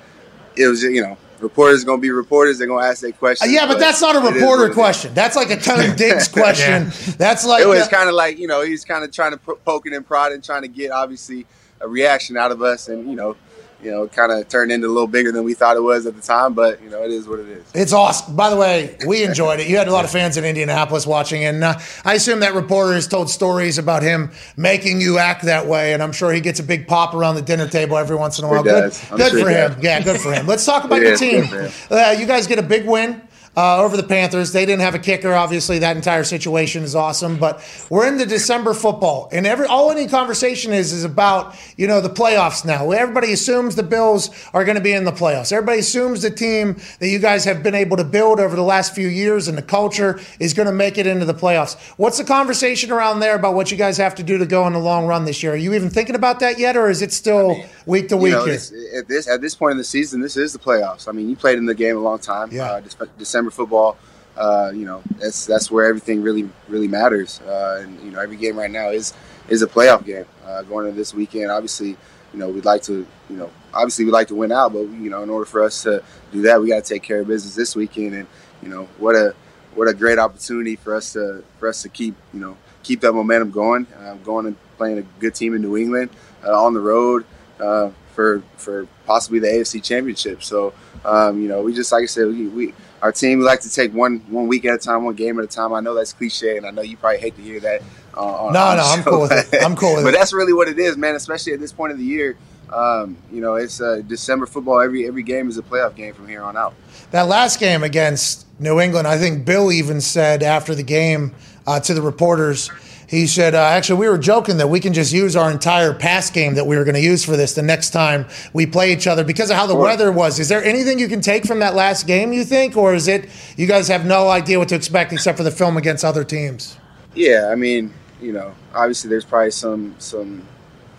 It was, you know, reporters going to be reporters. They're going to ask their Uh, questions. yeah, but that's not a it is what reporter question. That's like a Tony Diggs question. That's like it was uh, kind of like you know he's kind of trying to po- poking and prodding, trying to get obviously a reaction out of us, and you know, you know, kind of turned into a little bigger than we thought it was at the time. But you know, it is what it is. It's awesome. By the way, we enjoyed it. You had a lot of fans in Indianapolis watching, and uh, I assume that reporter has told stories about him making you act that way, and I'm sure he gets a big pop around the dinner table every once in a while. Good. Good sure for him. Yeah, good for him. Let's talk about It your team. Uh, you guys get a big win. Uh, over the Panthers. They didn't have a kicker. Obviously, that entire situation is awesome. But we're into December football, and every all any conversation is is about you know the playoffs now. Everybody assumes the Bills are going to be in the playoffs. Everybody assumes the team that you guys have been able to build over the last few years and the culture is going to make it into the playoffs. What's the conversation around there about what you guys have to do to go in the long run this year? Are you even thinking about that yet, or is it still week to week know, at this at this point in the season, this is the playoffs. I mean, you played in the game a long time. Yeah. Uh, Dec- Football. Uh, you know, that's that's where everything really really matters. Uh, and you know, every game right now is is a playoff game. Uh, going into this weekend, obviously, you know, we'd like to, you know, obviously we'd like to win out, but you know, in order for us to do that, we got to take care of business this weekend. And you know, what a what a great opportunity for us to for us to keep you know keep that momentum going. Uh, going and playing a good team in New England uh, on the road uh, for for possibly the AFC Championship. So um, you know, we just like I said, we, we our team we like to take one one week at a time, one game at a time. I know that's cliche, and I know you probably hate to hear that. Uh, on, No, on no, I'm cool with it. I'm cool with but it. that's really what it is, man. Especially at this point of the year, Um, you know, it's uh, December football. Every every game is a playoff game from here on out. That last game against New England, I think Bill even said after the game uh, to the reporters, he said, uh, actually, we were joking that we can just use our entire pass game that we were going to use for this the next time we play each other because of how the weather was. Is there anything you can take from that last game, you think? Or is it you guys have no idea what to expect except for the film against other teams? Yeah, I mean, you know, obviously there's probably some some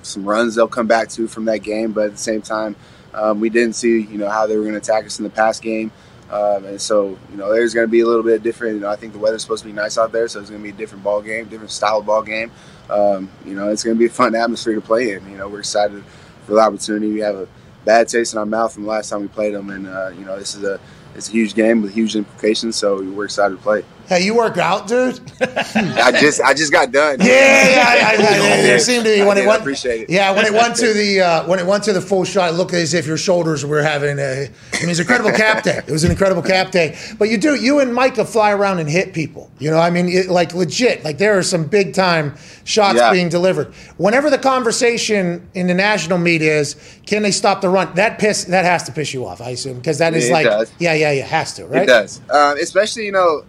some runs they'll come back to from that game, but at the same time, um, we didn't see you know how they were going to attack us in the past game. Um, and so, you know, there's going to be a little bit different. You know, I think the weather's supposed to be nice out there, so it's going to be a different ball game, different style of ball game. Um, you know, it's going to be a fun atmosphere to play in. You know, we're excited for the opportunity. We have a bad taste in our mouth from the last time we played them, and uh, you know, this is a it's a huge game with huge implications. So we're excited to play. Hey, you work out, dude? I just I just got done. Yeah, yeah. I, I, I, there seemed to be when I it did, went. appreciate it. Yeah, when it went to the uh, when it went to the full shot, it looked as if your shoulders were having a. I mean, it was an incredible cap day. It was an incredible cap day. But you do you and Micah fly around and hit people. You know, I mean, it, like legit. Like there are some big time shots Yeah. being delivered. Whenever the conversation in the national media is, can they stop the run? That piss that has to piss you off. I assume because that is Yeah, like, does. yeah, yeah, yeah, has to, right? It does, um, especially you know.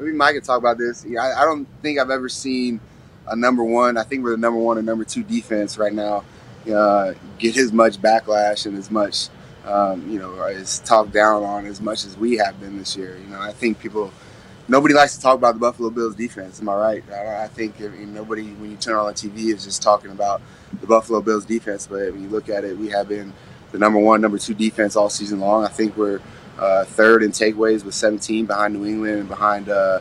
Maybe Mike could talk about this. I, I don't think I've ever seen a number one. I think we're the number one and number two defense right now. Uh, get as much backlash and as much, um, you know, is talked down on as much as we have been this year. You know, I think people, nobody likes to talk about the Buffalo Bills defense. Am I right? I, I think nobody, when you turn on the TV, is just talking about the Buffalo Bills defense. But when you look at it, we have been the number one, number two defense all season long. I think we're uh, third in takeaways with 17 behind New England and behind uh,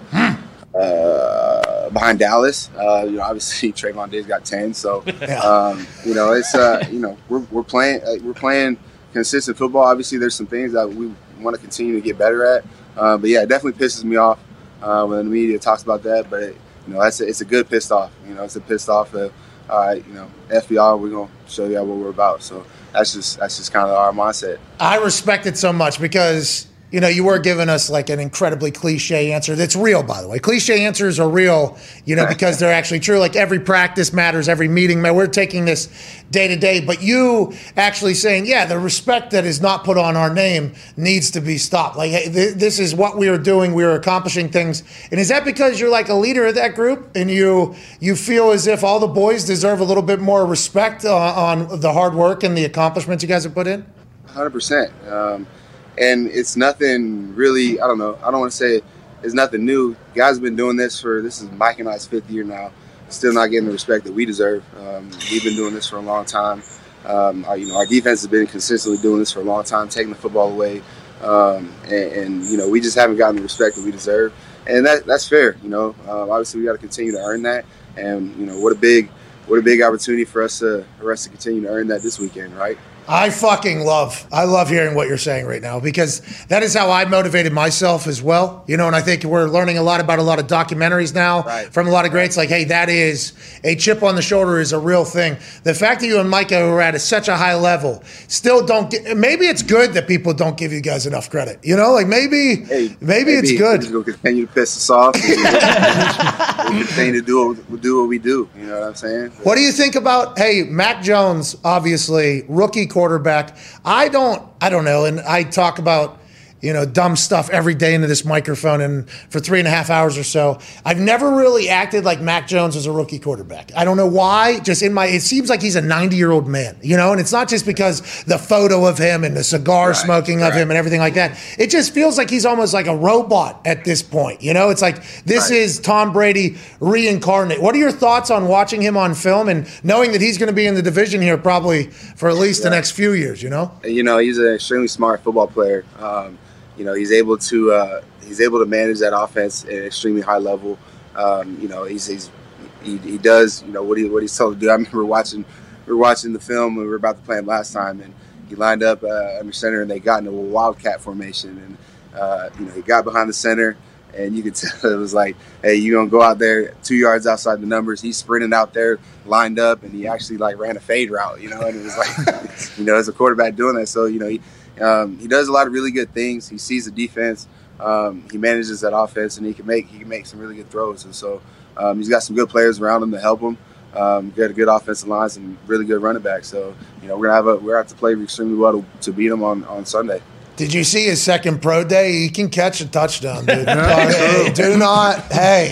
uh, behind Dallas. Uh, you know, obviously Trevon Diggs got 10, so um, you know it's uh, you know we're, we're playing uh, we're playing consistent football. Obviously, there's some things that we want to continue to get better at. Uh, but yeah, it definitely pisses me off uh, when the media talks about that. But you know, that's a, it's a good pissed off. You know, it's a pissed off. Of, all right, you know, FBI, we're gonna show y'all what we're about. So that's just that's just kind of our mindset. I respect it so much because you know you were giving us like an incredibly cliche answer that's real, by the way. Cliche answers are real, you know, because they're actually true. Like every practice matters, every meeting. ma- We're taking this day to day, but you actually saying, yeah, the respect that is not put on our name needs to be stopped. Like hey, th- this is what we are doing. We are accomplishing things, and is that because you're like a leader of that group and you you feel as if all the boys deserve a little bit more respect uh, on the hard work and the accomplishments you guys have put in? Hundred percent. Um, and it's nothing really. I don't know. I don't want to say it's nothing new. Guys have been doing this for this is Mike and I's fifth year now. Still not getting the respect that we deserve. Um, we've been doing this for a long time. Um, our, you know, our defense has been consistently doing this for a long time, taking the football away, um, and, and you know, we just haven't gotten the respect that we deserve, and that that's fair. You know, um, obviously we got to continue to earn that, and you know, what a big, what a big opportunity for us to for us to continue to earn that this weekend, right? I fucking love, I love hearing what you're saying right now because that is how I motivated myself as well. You know, and I think we're learning a lot about a lot of documentaries now Right. from a lot of greats. Like, hey, that is a chip on the shoulder is a real thing. The fact that you and Micah are at such a high level still don't get, maybe it's good that people don't give you guys enough credit. You know, like maybe, Hey, maybe, it's good. gonna continue to piss us off. we'll continue to do what, we'll do what we do. You know what I'm saying? What do you think about hey Mac Jones? Obviously, rookie quarterback. I don't. I don't know. And I talk about you know dumb stuff every day into this microphone, and for three and a half hours or so, I've never really acted like Mac Jones was a rookie quarterback. I don't know why. Just in my, it seems like he's a 90 year old man. You know, and it's not just because the photo of him and the cigar smoking of him and everything like that. It just feels like he's almost like a robot at this point. You know, it's like this Right. is Tom Brady reincarnate. What are your thoughts on watching him on film and knowing that he's going to be in the division here probably for at least the next few years? You know, you know he's an extremely smart football player. Um, you know he's able to uh, he's able to manage that offense at an extremely high level. Um, you know he's, he's he, he does you know what he what he's told to do. I remember watching we were watching the film we were about to play him last time, and he lined up uh, under center, and they got into a wildcat formation, and uh, you know he got behind the center. And you could tell it was like, hey, you gonna go out there two yards outside the numbers. He's sprinting out there, lined up, and he actually like ran a fade route, you know. And it was like, you know, as a quarterback doing that, so you know he um, he does a lot of really good things. He sees the defense, um, he manages that offense, and he can make he can make some really good throws. And so um, he's got some good players around him to help him. um, a good offensive lines and really good running back. So you know we're gonna have a we're gonna have to play extremely well to, to beat them on, on Sunday. Did you see his second pro day? He can catch a touchdown, dude. hey, do not. Hey,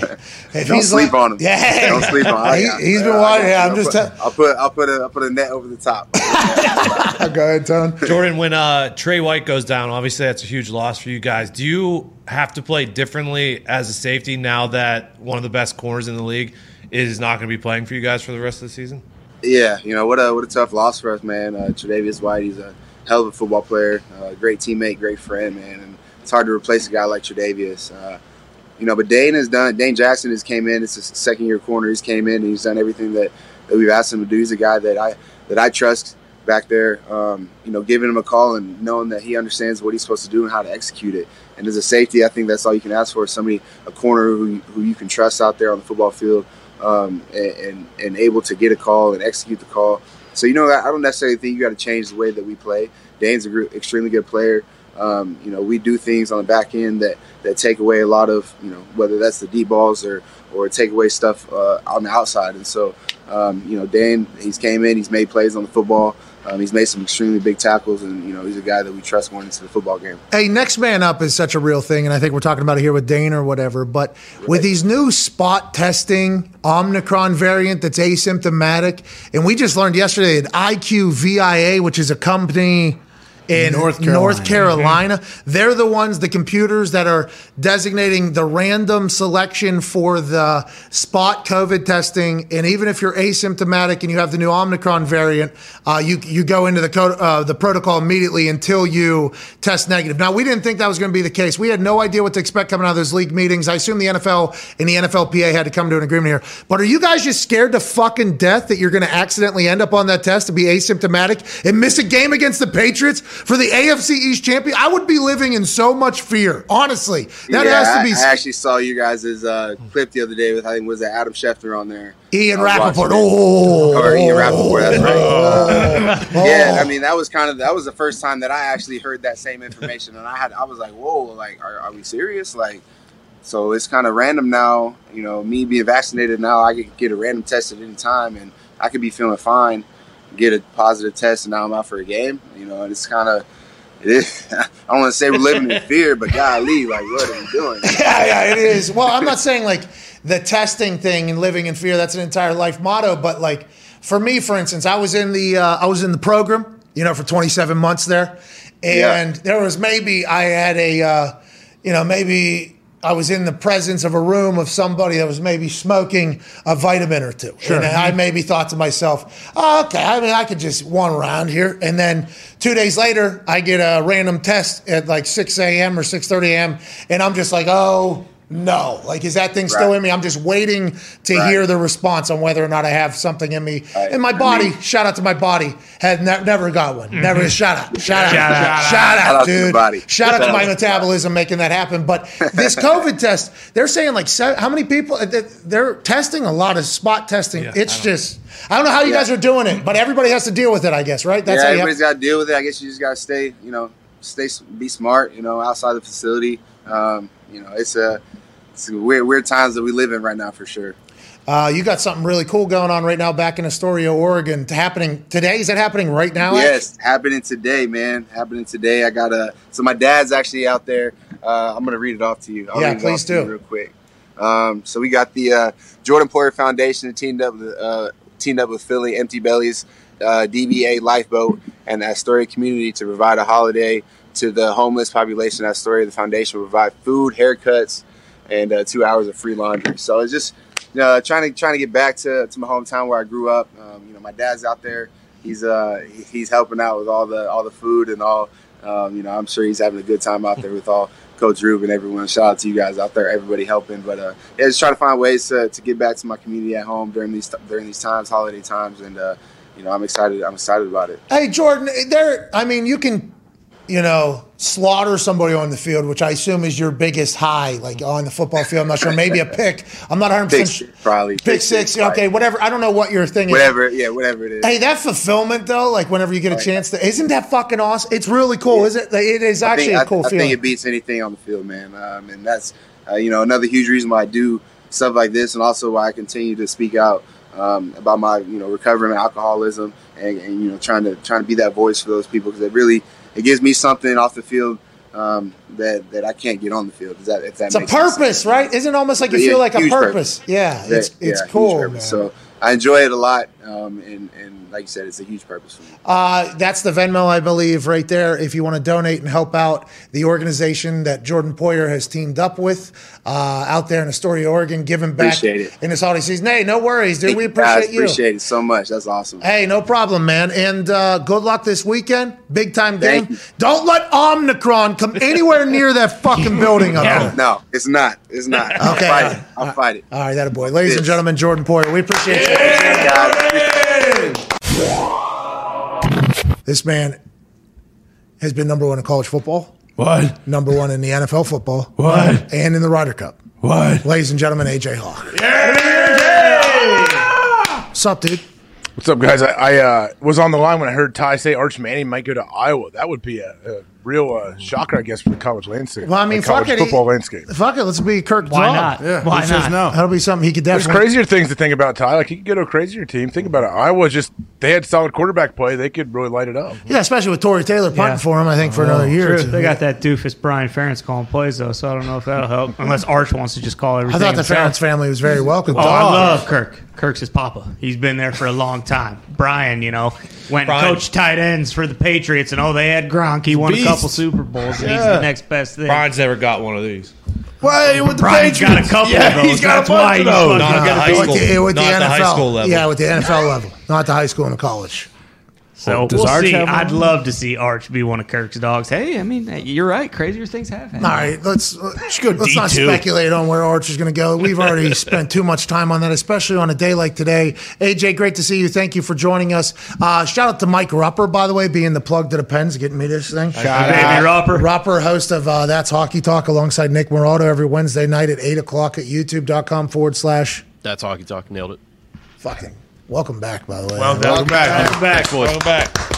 if Don't he's sleep like- on him. Yeah, Don't sleep on him. He, he's been watching. I'm just. put, Te- I'll put I'll put a I'll put a net over the top. go ahead, Tone. Jordan, when uh, Tre White goes down, obviously that's a huge loss for you guys. Do you have to play differently as a safety now that one of the best corners in the league is not going to be playing for you guys for the rest of the season? Yeah, you know what a what a tough loss for us, man. Uh, Tre'Davious White, he's a hell of a football player, uh, great teammate, great friend, man, and it's hard to replace a guy like Tre'Davious. Uh, you know, but Dane has done. Dane Jackson has came in. It's his second year corner. He's came in. and He's done everything that, that we've asked him to do. He's a guy that I that I trust back there. Um, you know, giving him a call and knowing that he understands what he's supposed to do and how to execute it. And as a safety, I think that's all you can ask for. is Somebody, a corner who who you can trust out there on the football field um, and, and and able to get a call and execute the call. So you know, I don't necessarily think you got to change the way that we play. Dane's a gr- extremely good player. Um, you know, we do things on the back end that that take away a lot of you know whether that's the deep balls or or take away stuff uh, on the outside. And so um, you know, Dane he's came in, he's made plays on the football. Um, he's made some extremely big tackles, and you know he's a guy that we trust going into the football game. Hey, next man up is such a real thing, and I think we're talking about it here with Dane or whatever. But with these new spot testing Omicron variant that's asymptomatic, and we just learned yesterday that IQVIA, which is a company in North North Carolina. Carolina, they're the ones, the computers that are designating the random selection for the spot COVID testing. And even if you're asymptomatic and you have the new Omicron variant, uh, you you go into the code, uh, the protocol immediately until you test negative. Now we didn't think that was going to be the case. We had no idea what to expect coming out of those league meetings. I assume the NFL and the NFLPA had to come to an agreement here. But are you guys just scared to fucking death that you're going to accidentally end up on that test to be asymptomatic and miss a game against the Patriots for the AFC East champion? I would be living in so much fear. Honestly, that Yeah, has to be. I, I actually saw you guys' uh, clip the other day with I think was that Adam Schefter on there. Ian Rapoport. Oh, or Ian Rapoport. That's right. Uh, Yeah, I mean that was kind of that was the first time that I actually heard that same information, and I had I was like, whoa, like are, are we serious? Like, so it's kind of random now. You know, me being vaccinated now, I could get a random test at any time, and I could be feeling fine, get a positive test, and now I'm out for a game. You know, and it's kind of. It is. I don't want to say we're living in fear, but golly, like, what are we doing? yeah, yeah, it is. Well, I'm not saying like the testing thing and living in fear. That's an entire life motto. But like for me, for instance, I was in the uh, I was in the program, you know, for 27 months there, and there was maybe I had a, uh, you know, maybe. I was in the presence of a room of somebody that was maybe smoking a vitamin or two. Sure. And I mm-hmm. maybe thought to myself, oh, okay, I mean, I could just one around here. And then two days later, I get a random test at like 6 a.m. or 6.30 a.m. And I'm just like, oh, no. Like, is that thing still in me? I'm just waiting to Right. hear the response on whether or not I have something in me. Right. And my I body, mean- shout out to my body, had ne- never got one. Never, shout out, shout out, shout out, Shout out to the dude. body. Shout out to my metabolism making that happen. But this COVID test, they're saying like, se- how many people, uh, they're testing a lot of spot testing. Yeah, it's I don't- just, I don't know how you Yeah. guys are doing it, but everybody has to deal with it, I guess, right? That's yeah, how everybody's got to deal with it. I guess you just got to stay, you know, stay, be smart, you know, outside the facility. Um, you know, it's a, it's a weird, weird times that we live in right now for sure. Uh, you got something really cool going on right now back in Astoria, Oregon. Happening today? Is that happening right now? Yes, happening today, man. Happening today. I got a. So my dad's actually out there. Uh, I'm gonna read it off to you. I'll Yeah, read it please off to you do. real quick. Um, so we got the uh, Jordan Poyer Foundation teamed up with uh, teamed up with Filling Empty Bellies, uh, DBA Lifeboat, and the Astoria community to provide a holiday to the homeless population in Astoria. The foundation will provide food, haircuts, and uh, two hours of free laundry. So it's just uh, trying to trying to get back to, to my hometown where I grew up. Um, you know, my dad's out there. He's uh he- he's helping out with all the all the food and all. Um, you know, I'm sure he's having a good time out there with all Coach Rube and everyone. Shout out to you guys out there, everybody helping. But uh, yeah, just trying to find ways to, to get back to my community at home during these during these times, holiday times, and uh, you know, I'm excited. I'm excited about it. Hey, Jordan, there, I mean, you can, you know, slaughter somebody on the field, which I assume is your biggest high, like on the football field. I'm not sure. Maybe a pick. I'm not 100% Pick sure. six, probably. Pick, six. six, Okay, whatever. I don't know what your thing is. Whatever, yeah, whatever it is. Hey, that fulfillment though, like whenever you get a chance to, isn't that fucking awesome? It's really cool, is it? It is actually think, a cool I, I feeling. think it beats anything on the field, man. Um, and that's uh, you know another huge reason why I do stuff like this, and also why I continue to speak out um, about my you know recovering alcoholism and, and you know trying to trying to be that voice for those people because it really it gives me something off the field um, that that I can't get on the field. Does that if that It's a makes sense. purpose, right? Isn't it almost like you Yeah, feel like a purpose? purpose. Yeah, it's it's yeah, huge cool. So I enjoy it a lot, um, and and like you said, it's a huge purpose for me. Uh, that's the Venmo, I believe, right there. If you want to donate and help out the organization that Jordan Poyer has teamed up with uh, out there in Astoria, Oregon, giving back Appreciate it. in this holiday season. Hey, no worries, dude. We Guys, appreciate you. Appreciate it so much. That's awesome. Hey, no problem, man. And uh, good luck this weekend. Big time game. Don't let Omicron come anywhere near that fucking building up there. No, it's not. It's not. Okay. I'll fight it. I'll fight it. All right, that a boy. Ladies and gentlemen, Jordan Poyer, we appreciate you. Guys, This man has been number one in college football, What? number one in the NFL football, What? and in the Ryder Cup. What? Ladies and gentlemen, AJ Hawk. What's up, dude? What's up, guys? I, I uh, was on the line when I heard Ty say Arch Manning might go to Iowa. That would be a, a real uh, shocker, I guess, for the college landscape. Well, I mean, college fuck it. football He- landscape. Fuck it, let's be Kirk Why Dog. not? Yeah. Why who says not? no? That'll be something he could definitely. There's crazier things to think about Ty. Like he could go to a crazier team. Think about it. Iowa just they had solid quarterback play. They could really light it up. Yeah, especially with Tory Taylor punting Yeah. for him. I think for another year. or two. They got that doofus Brian Ferentz calling plays though, so I don't know if that'll help. Unless Arch wants to just call everything. I thought the himself. Ferentz family was very welcome. Oh, I love Kirk. Kirk's his papa. He's been there for a long time. Brian, you know, went Brian. and coached tight ends for the Patriots, and oh, they had Gronk. He won Beast. a couple Super Bowls, and he's Yeah. the next best thing. Brian's never got one of these. Why with the Brian's got a couple yeah, of those. He's got That's a bunch why of he's those. fucking- Not at the high With school. the, with the Not NFL. the high school level. Yeah, with the NFL level, not the high school and the college. So Does we'll Arch see. I'd love to see Arch be one of Kirk's dogs. Hey, I mean, you're right. Crazier things have happened. All right, let's go let's not speculate on where Arch is going to go. We've already spent too much time on that, especially on a day like today. AJ, great to see you. Thank you for joining us. Uh, shout out to Mike Rupper, by the way, being the plug to the Pens, getting me this thing. Shout Baby out. Roper. Rupper, host of uh, That's Hockey Talk, alongside Nick Morado every Wednesday night at eight o'clock at YouTube.com forward slash That's hockey talk. Nailed it. fucking. Welcome back, by the way. Well done. Welcome back. Welcome back. Welcome back.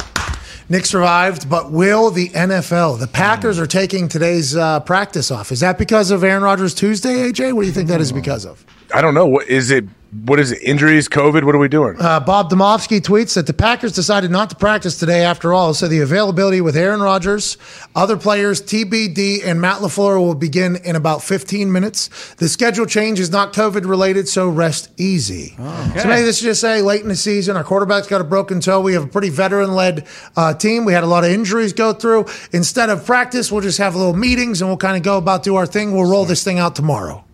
Nick survived, but will the NFL? The Packers are taking today's uh, practice off. Is that because of Aaron Rodgers Tuesday, AJ? What do you think that is because of? I don't know. What is it? What is it? Injuries? COVID? What are we doing? Uh, Bob Demovsky tweets that the Packers decided not to practice today after all, so the availability with Aaron Rodgers, other players, TBD, and Matt LaFleur will begin in about 15 minutes. The schedule change is not COVID related, so rest easy. So maybe this is just say late in the season, our quarterback's got a broken toe. We have a pretty veteran led uh, team. We had a lot of injuries go through. Instead of practice, we'll just have a little meetings and we'll kind of go about do our thing. We'll roll this thing out tomorrow.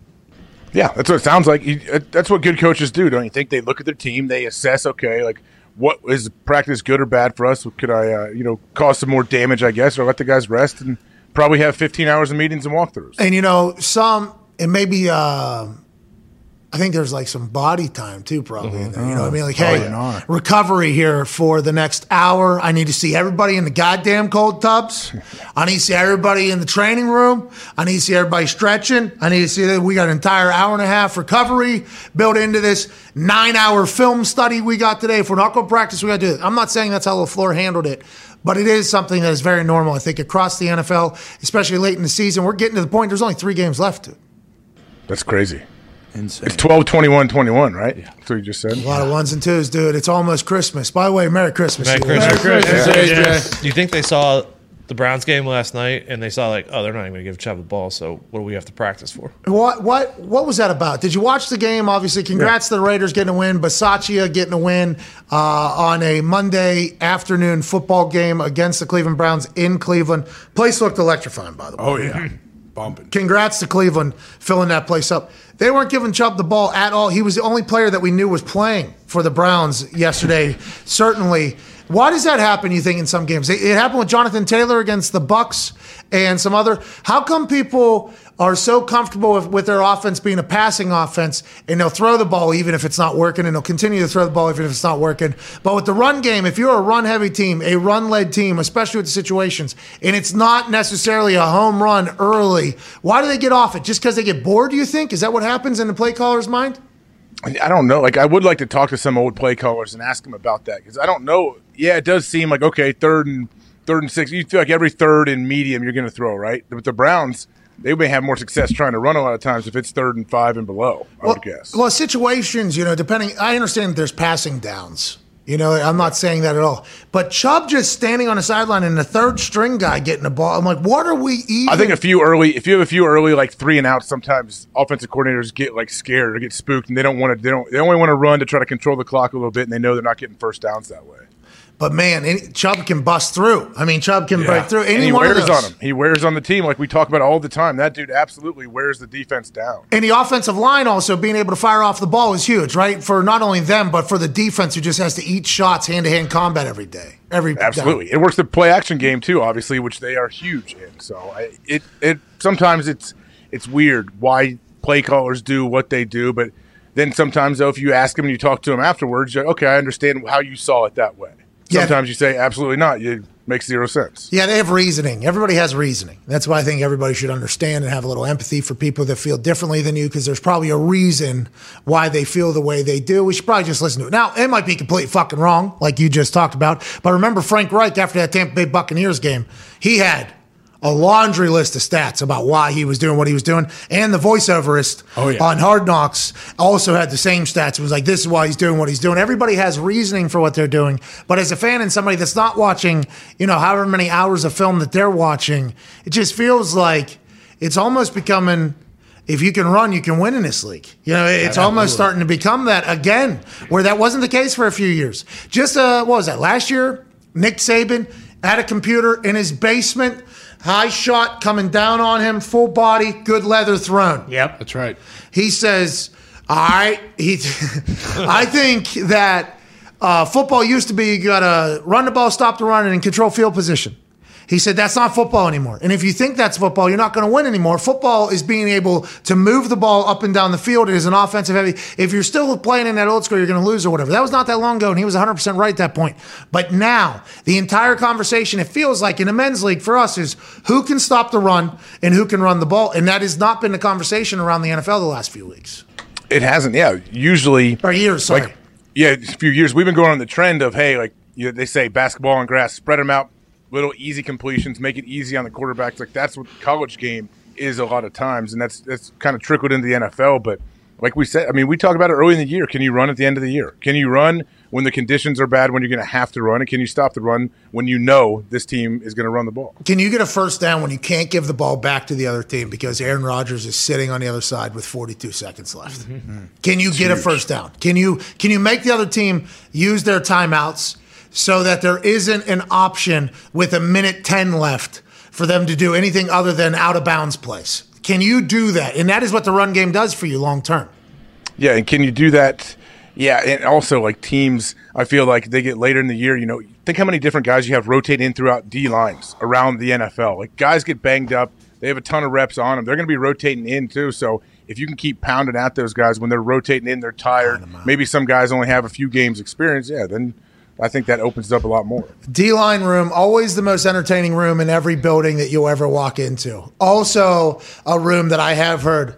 Yeah, that's what it sounds like. Uh, That's what good coaches do, don't you think? They look at their team, they assess. Okay, like what is practice good or bad for us? Could I, uh, you know, cause some more damage? I guess, or let the guys rest and probably have 15 hours of meetings and walkthroughs. And you know, some it may be. Uh, I think there's like some body time too, probably in there. You know what I mm-hmm. mean? Like, oh, hey, Probably not. recovery here for the next hour. I need to see everybody in the goddamn cold tubs. I need to see everybody in the training room. I need to see everybody stretching. I need to see that we got an entire hour and a half recovery built into this nine hour film study we got today. If we're not going to practice, we got to do it. I'm not saying that's how LaFleur handled it. But it is something that is very normal, I think, across the NFL, especially late in the season. We're getting to the point, there's only three games left. That's crazy. Insane. It's 12, 21, 21, right? That's what you just said. A lot of ones and twos, dude. It's almost Christmas. By the way, Merry Christmas. Merry to you. Christmas. Merry Christmas, AJ. Do you think they saw the Browns game last night and they saw like, oh, they're not even going to give Chubb the ball, so what do we have to practice for? What what what was that about? Did you watch the game? Obviously, congrats to the Raiders getting a win. Bisaccia getting a win uh, on a Monday afternoon football game against the Cleveland Browns in Cleveland. Place looked electrifying, by the way. Oh yeah, bumping. Congrats to Cleveland filling that place up. They weren't giving Chubb the ball at all. He was the only player that we knew was playing for the Browns yesterday. Certainly. Why does that happen? You think in some games it, happened with Jonathan Taylor against the Bucks and some other. How come people are so comfortable with, with their offense being a passing offense and they'll throw the ball even if it's not working and they'll continue to throw the ball even if it's not working? But with the run game, if you're a run heavy team, a run led team, especially with the situations, and it's not necessarily a home run early, why do they get off it? Just because they get bored? Do you think is that what happens in the play caller's mind? I don't know. Like, I would like to talk to some old play callers and ask them about that because I don't know. Yeah, it does seem like okay, third and third and six. You feel like every third and medium you're going to throw, right? But the Browns, they may have more success trying to run a lot of times if it's third and five and below. I would guess. Well, situations, you know, depending. I understand there's passing downs. You know, I'm not saying that at all. But Chubb just standing on the sideline and the third string guy getting the ball. I'm like, what are we even? I think a few early, if you have a few early like three and outs, sometimes offensive coordinators get like scared or get spooked, and they don't want to. They don't. They only want to run to try to control the clock a little bit, and they know they're not getting first downs that way. But man, any, Chubb can bust through. I mean, Chubb can break through. Any and he one wears on him. He wears on the team like we talk about all the time. That dude absolutely wears the defense down. And the offensive line also being able to fire off the ball is huge, right? For not only them, but for the defense who just has to eat shots hand to hand combat every day. Every Absolutely, it works the play action game too, obviously, which they are huge in. So I, it it sometimes it's it's weird why play callers do what they do, but then sometimes though, if you ask them and you talk to them afterwards, you're like, okay, I understand how you saw it that way. Yeah. Sometimes you say absolutely not. It makes zero sense. Yeah, they have reasoning. Everybody has reasoning. That's why I think everybody should understand and have a little empathy for people that feel differently than you because there's probably a reason why they feel the way they do. We should probably just listen to it. Now, it might be completely fucking wrong, like you just talked about. But remember Frank Reich after that Tampa Bay Buccaneers game, he had a laundry list of stats about why he was doing what he was doing. And the voiceoverist Oh, yeah. on Hard Knocks also had the same stats. It was like, this is why he's doing what he's doing. Everybody has reasoning for what they're doing. But as a fan and somebody that's not watching, you know, however many hours of film that they're watching, it just feels like it's almost becoming. If you can run, you can win in this league. You know, it's almost starting to become that again, where that wasn't the case for a few years. Just uh, what was that last year? Nick Saban had a computer in his basement, high shot coming down on him, full body, good leather thrown. Yep. That's right. He says, "All right." He, I think that uh, football used to be you got to run the ball, stop the run, and control field position. He said that's not football anymore. And if you think that's football, you're not going to win anymore. Football is being able to move the ball up and down the field. It is an offensive heavy. If you're still playing in that old school, you're going to lose or whatever. That was not that long ago, and he was 100% right at that point. But now, the entire conversation, it feels like in a men's league for us, is who can stop the run and who can run the ball. And that has not been the conversation around the NFL the last few weeks It hasn't. Yeah, usually or years. Sorry. like yeah, a few years we've been going on the trend of hey, like you know, they say basketball and grass, spread them out, little easy completions, make it easy on the quarterbacks. Like that's what the college game is a lot of times, and that's that's kind of trickled into the NFL. But like we said, I mean, we talk about it early in the year. Can you run at the end of the year? Can you run when the conditions are bad? When you're going to have to run, and can you stop the run when you know this team is going to run the ball? Can you get a first down when you can't give the ball back to the other team because Aaron Rodgers is sitting on the other side with 42 seconds left? Mm-hmm. Can you get a first down? Can you can you make the other team use their timeouts so that there isn't an option with a minute 10 left for them to do anything other than out of bounds plays? Can you do that? And that is what the run game does for you long term. Yeah, and can you do that? Yeah, and also like teams, I feel like they get later in the year. You know, think how many different guys you have rotate in throughout D lines around the NFL. Like guys get banged up, they have a ton of reps on them. They're going to be rotating in too. So if you can keep pounding at those guys when they're rotating in, they're tired. Maybe some guys only have a few games experience. Yeah, then I think that opens up a lot more. D line room, always the most entertaining room in every building that you'll ever walk into. Also, a room that I have heard.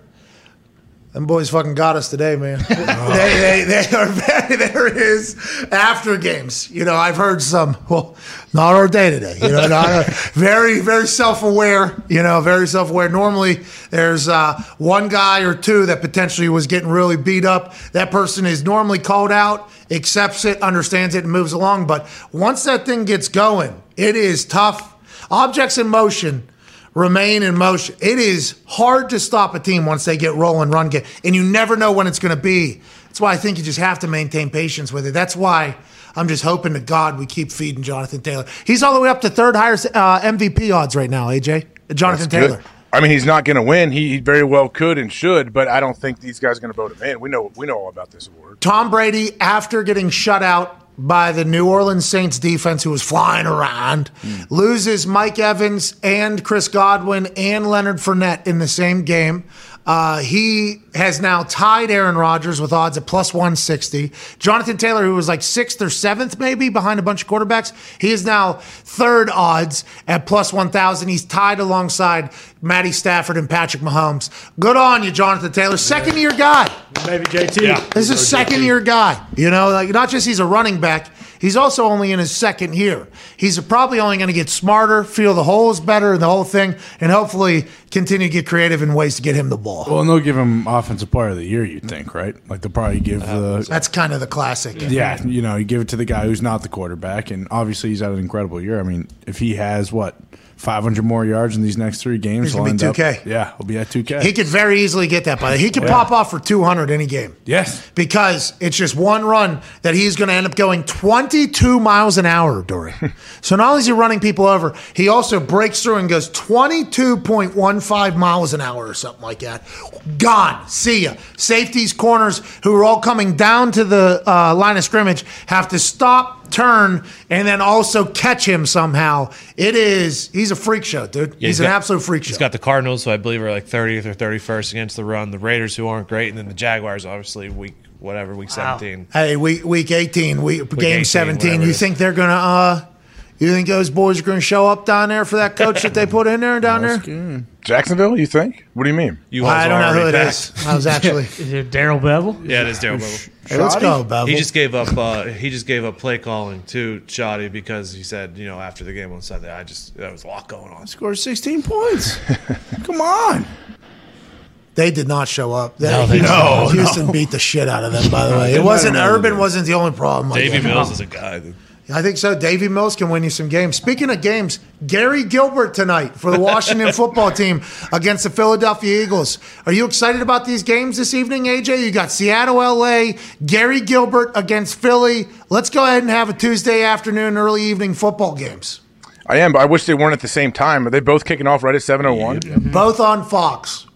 Them boys fucking got us today, man. they, they, they are very, there is after games. You know, I've heard some, well, not our day today. You know, not a, very, very self aware, you know, very self aware. Normally, there's uh, one guy or two that potentially was getting really beat up. That person is normally called out, accepts it, understands it, and moves along. But once that thing gets going, it is tough. Objects in motion remain in motion. It is hard to stop a team once they get rolling, and run game, and you never know when it's going to be. That's why I think you just have to maintain patience with it. That's why I'm just hoping to God we keep feeding Jonathan Taylor. He's all the way up to third highest uh, MVP odds right now. AJ Jonathan That's Taylor. good. I mean, he's not going to win. He he very well could and should, but I don't think these guys are going to vote him in. We know we know all about this award. Tom Brady, after getting shut out by the New Orleans Saints defense, who was flying around, loses Mike Evans and Chris Godwin and Leonard Fournette in the same game. Uh, he has now tied Aaron Rodgers with odds at plus 160. Jonathan Taylor, who was like sixth or seventh, maybe behind a bunch of quarterbacks, he is now third odds at plus 1,000. He's tied alongside Matty Stafford and Patrick Mahomes. Good on you, Jonathan Taylor. Second year guy. Maybe JT. This is a second year guy. You know, like not just he's a running back, he's also only in his second year. He's probably only going to get smarter, feel the holes better, the whole thing, and hopefully continue to get creative in ways to get him the ball. Well, and they'll give him offensive player of the year. You'd think, right? Like they'll probably give the That's kind of the classic. yeah, you know, you give it to the guy who's not the quarterback, and obviously he's had an incredible year. I mean, if he has what 500 more yards in these next three games, He's gonna he'll be end up- 2K. yeah, he'll be at 2K. He could very easily get that by he could Yeah. pop off for 200 any game. yes, because it's just one run that he's going to end up going 22 miles an hour Dory. so not only is he running people over, he also breaks through and goes 22.15 miles an hour or something like that. Gone. See ya. Safeties, corners, who are all coming down to the uh, line of scrimmage, have to stop, turn, and then also catch him somehow. It is, he's a freak show, dude. Yeah, he's, he's an got- absolute freak show. He's got the Cardinals, who I believe are like 30th or 31st against the run. The Raiders, who aren't great, and then the Jaguars, obviously week whatever week 17. Hey, week week eighteen, week, game 18, seventeen. whatever You think they're gonna? uh You think those boys are gonna show up down there for that coach that they put in there down there? Jacksonville, you think? What do you mean? You I don't know who it already is. I was actually. Is it Darrell Bevell? Yeah, it is Darrell Bevell. hey, let's go, Bevell. He just gave up. Uh, he just gave up play calling to Shoddy because he said, you know, after the game on Sunday, I just there was a lot going on. scored 16 points. Come on. they did not show up. They, No, they Houston, didn't. Houston beat the shit out of them. By the way, it wasn't matter what they Urban. wasn't the only problem. Davis. Mills is a guy. That, I think so. Davis Mills can win you some games. Speaking of games, Garrett Gilbert tonight for the Washington football team against the Philadelphia Eagles. Are you excited about these games this evening, AJ? You got Seattle, LA, Garrett Gilbert against Philly. Let's go ahead and have a Tuesday afternoon, early evening football games. I am, but I wish they weren't at the same time. Are they both kicking off right at 7.01? Both on Fox.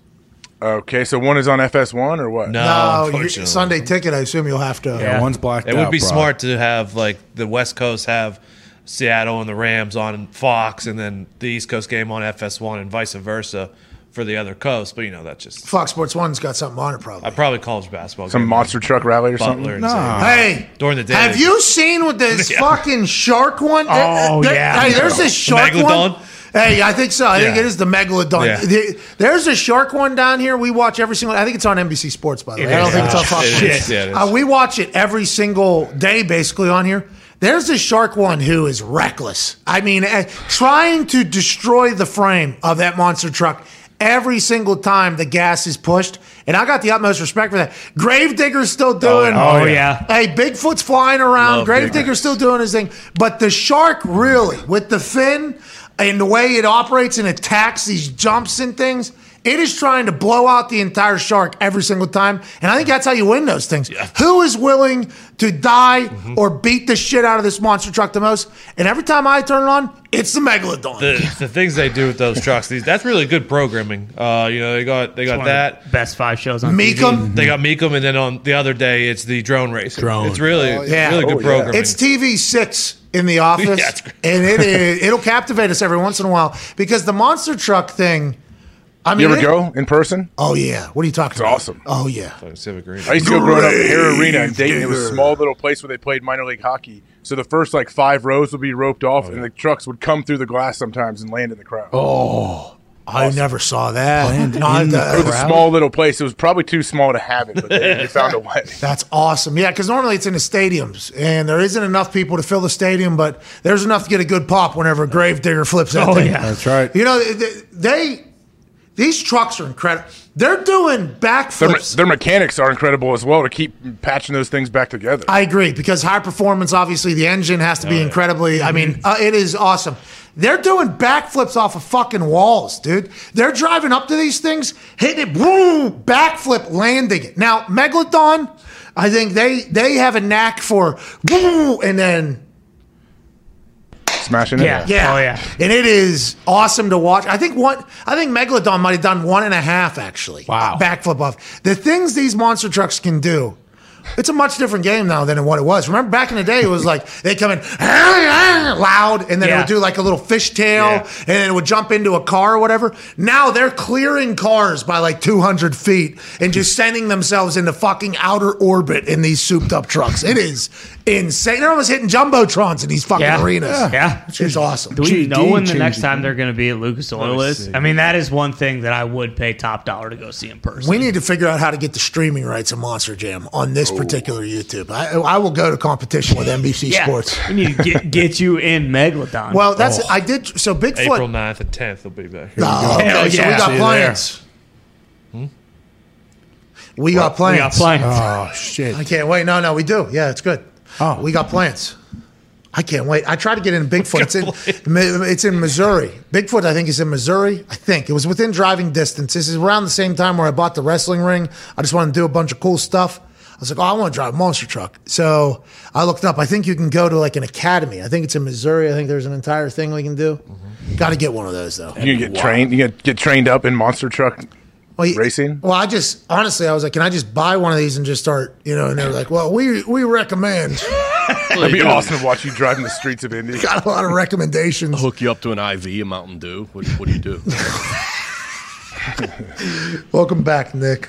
Okay, so one is on FS1 or what? no, No, you- unfortunately. Sunday ticket. I assume you'll have to. Yeah, one's blacked It out. would be bro. smart to have like the West Coast have Seattle and the Rams on Fox, and then the East Coast game on FS1, and vice versa for the other coast. But you know, that's just Fox Sports One's got something on it, probably. I probably college basketball. Some game, monster truck rally or Butler something? and Nah. Xavier. Hey, During the day. have you seen with this Yeah. fucking shark one? Oh, There- yeah. Hey, there's this shark Megalodon? one. Hey, I think so. I think it is the megalodon. Yeah. The- There's a shark one down here. We watch every single. I think it's on NBC Sports, by the way. It I don't is. think it's on Fox. It is. Sports. Yeah, it is. Uh, we watch it every single day, basically on here. There's this shark one who is reckless. I mean, eh, trying to destroy the frame of that monster truck every single time the gas is pushed. And I got the utmost respect for that. Gravedigger's still doing. Oh, yeah. Hey, Bigfoot's flying around. Love Gravedigger's still doing his thing. But the shark, really, with the fin and the way it operates and attacks these jumps and things, it is trying to blow out the entire shark every single time. And I think that's how you win those things. Who is willing to die Mm-hmm. or beat the shit out of this monster truck the most? And every time I turn it on, it's the Megalodon. the, the things they do with those trucks, these that's really good programming. Uh, you know, they got they got that. best five shows on Meekum. They got Meekum, and then on the other day, it's the drone race. Drone. It's really, yeah. really good Oh, yeah. programming. It's TV six in the office, Yeah, it's great. and it is, it'll captivate us every once in a while because the monster truck thing. I mean, You ever it- go in person? Oh yeah, what are you talking It's about? awesome. Oh yeah, I used to go growing up at Hara Arena in Dayton. It was a small little place where they played minor league hockey. So the first like five rows would be roped off, and the trucks would come through the glass sometimes and land in the crowd. Oh, I never saw that. Planned Not in the that- It was a small little place. It was probably too small to have it, but they, they found a way. That's awesome. Yeah, because normally it's in the stadiums, and there isn't enough people to fill the stadium, but there's enough to get a good pop whenever a Gravedigger flips that Oh, thing. yeah. That's right. You know, they, they these trucks are incredible. They're doing Their, backflips. their mechanics are incredible as well to keep patching those things back together. I agree because high performance, obviously, the engine has to be incredibly. I mean, uh, it is awesome. They're doing backflips off of fucking walls, dude. They're driving up to these things, hitting it, boom, backflip, landing it. Now, Megalodon, I think they they have a knack for boom, and then Smashing it. Yeah. yeah, Oh, yeah. and it is awesome to watch. I think one, I think Megalodon might have done one and a half actually. Wow. backflip off the things these monster trucks can do. It's a much different game now than what it was. Remember back in the day, it was like they'd come in loud, and then it would do like a little fishtail, Yeah. and then it would jump into a car or whatever. Now they're clearing cars by like 200 feet and just sending themselves into fucking outer orbit in these souped up trucks. It is insane. They're almost hitting jumbotrons in these fucking Yeah. arenas. Yeah. which is awesome. Do we GD know when the next time they're going to be at Lucas Oil is? I mean, that is one thing that I would pay top dollar to go see in person. We need to figure out how to get the streaming rights of Monster Jam on this Oh. particular YouTube. I, I will go to competition with NBC Yeah. Sports. We need to get, get you in Megalodon. Well, that's Oh. I did. So Bigfoot. April 9th and 10th will be back. Oh, Here Oh, okay, Hell so yeah. we got See you plans. We got plans. we got plans. Oh shit! I can't wait. No, no, we do. Yeah, it's good. Oh. we got plans. I can't wait. I tried to get in Bigfoot. It's in, it's in Missouri. Bigfoot, I think, is in Missouri. I think it was within driving distance. This is around the same time where I bought the wrestling ring. I just wanted to do a bunch of cool stuff. I was like, oh, I want to drive a monster truck. So I looked up. I think you can go to like an academy. I think it's in Missouri. I think there's an entire thing we can do. Mm-hmm. Got to get one of those though. You can get trained. You get get trained up in monster truck Well, you- racing. Well, I just honestly, I was like, can I just buy one of these and just start, you know? And they were like, well, we we recommend. It'd be awesome to watch you driving the streets of India. Got a lot of recommendations. Hook you up to an IV, a Mountain Dew. What, what do you do? Welcome back, Nick.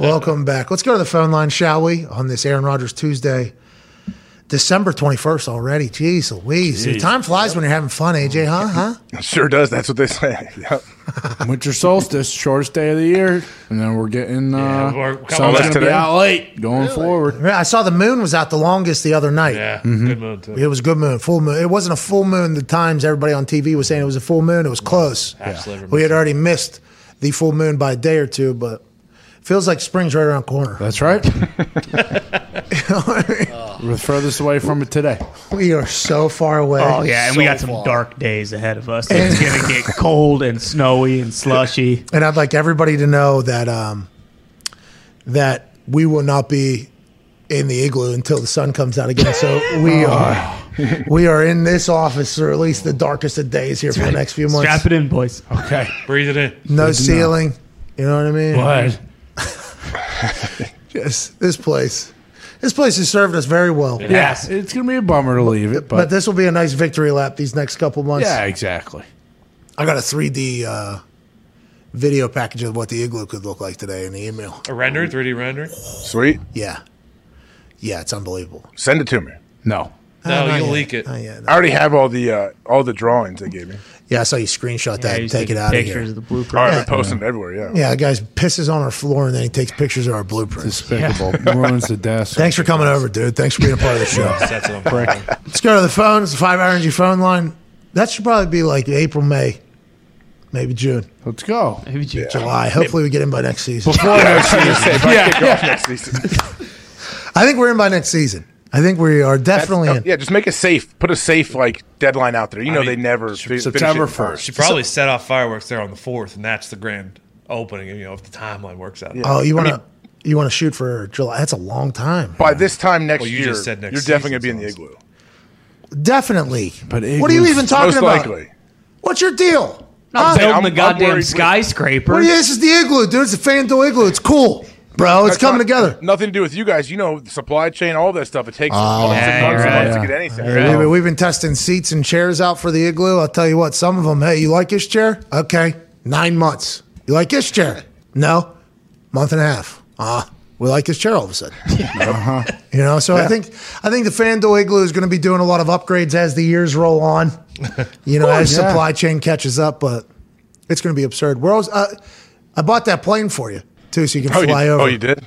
Welcome back. Let's go to the phone line, shall we? On this Aaron Rodgers Tuesday, December twenty first already. Jeez Louise, Jeez. time flies when you're having fun, AJ. Huh? Huh? Sure does. That's what they say. Yep. Winter solstice, shortest day of the year, and then we're getting Yeah, uh, we're sun's back gonna be out late going forward. Yeah, I saw the moon was out the longest the other night. Yeah, good mood too. It was a good moon, full moon. It wasn't a full moon. The times everybody on TV was saying it was a full moon. It was close. Absolutely. We had already missed the full moon by a day or two, but feels like spring's right around the corner. That's right. we're the furthest away from it today. we are so far away. Oh yeah, and we got some far. dark days ahead of us. It's gonna get cold and snowy and slushy. And I'd like everybody to know that um, that we will not be in the igloo until the sun comes out again. So we are we are in this office or at least the darkest of days here for the next few months. Strap it in, boys. Okay. Breathe it in. No ceiling. You know what I mean? What? Just this place. This place has served us very well. Yeah, it's gonna be a bummer to leave it, But but, this will be a nice victory lap these next couple months. yeah, exactly. I got a 3D uh, video package of what the igloo could look like today in the email. A render, 3D render. Sweet. Yeah. Yeah, it's unbelievable. Send it to me. No, No, not you'll yet. leak it. Not yet. I already have all the uh, all the drawings they gave me. Yeah, I saw you screenshot that and take it out of here. pictures here. of the All blueprint. right, I've been posting it everywhere. Yeah. Yeah, the guy pisses on our floor and then he takes pictures of our blueprints. despicable. Ruins the desk. Thanks for coming over, dude. Thanks for being a part of the show. Sets it on. Let's go to the phone. It's the five hour energy phone line. That should probably be like April, May, maybe June, Let's go. Maybe you- July. Hopefully, we get in by next season. Before next season. Kick off next season. I think we're in by next season. I think we are definitely That's- yeah, just make a safe. Put a safe like deadline out there. You know mean, they never fi- September 1st. Should probably set off fireworks there on the fourth, and that's the grand opening. You know, if the timeline works out. Oh, you want I to mean- you want to shoot for July? That's a long time. By this time next Well, you year, just said next you're definitely gonna be in the igloo. Definitely. But what are you even talking Most about? likely. What's your deal? Not Huh? building I'm- the I'm goddamn skyscraper. What are you, this is the igloo, dude. It's a FanDuel igloo. It's cool, bro. It's That's coming not- together. Nothing to do with you guys. You know, the supply chain, all that stuff. It takes months yeah, and months you're and right. months Yeah. to get anything. You're We- We've been testing seats and chairs out for the igloo. I'll tell you what, some of them, hey, you like this chair? Okay, nine months. You like this chair? No, month and a half. Ah, we like this chair all of a sudden. uh-huh. You know, so I think I think the FanDuel igloo is going to be doing a lot of upgrades as the years roll on. You know, as yeah. supply chain catches up, but it's going to be absurd. We're also, uh, I bought that plane for you too, so you can Oh, you, fly oh, over. oh, you did?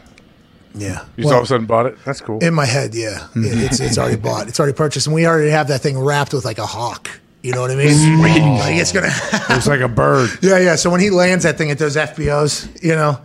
Yeah. You just Well, all of a sudden bought it? That's cool. in my head, yeah, mm-hmm. It- it's it's already bought. It's already purchased, and we already have that thing wrapped with like a hawk. You know what I mean? Mm-hmm. Like it's gonna. Looks like a bird. yeah, yeah. So when he lands that thing at those FBOs, you know,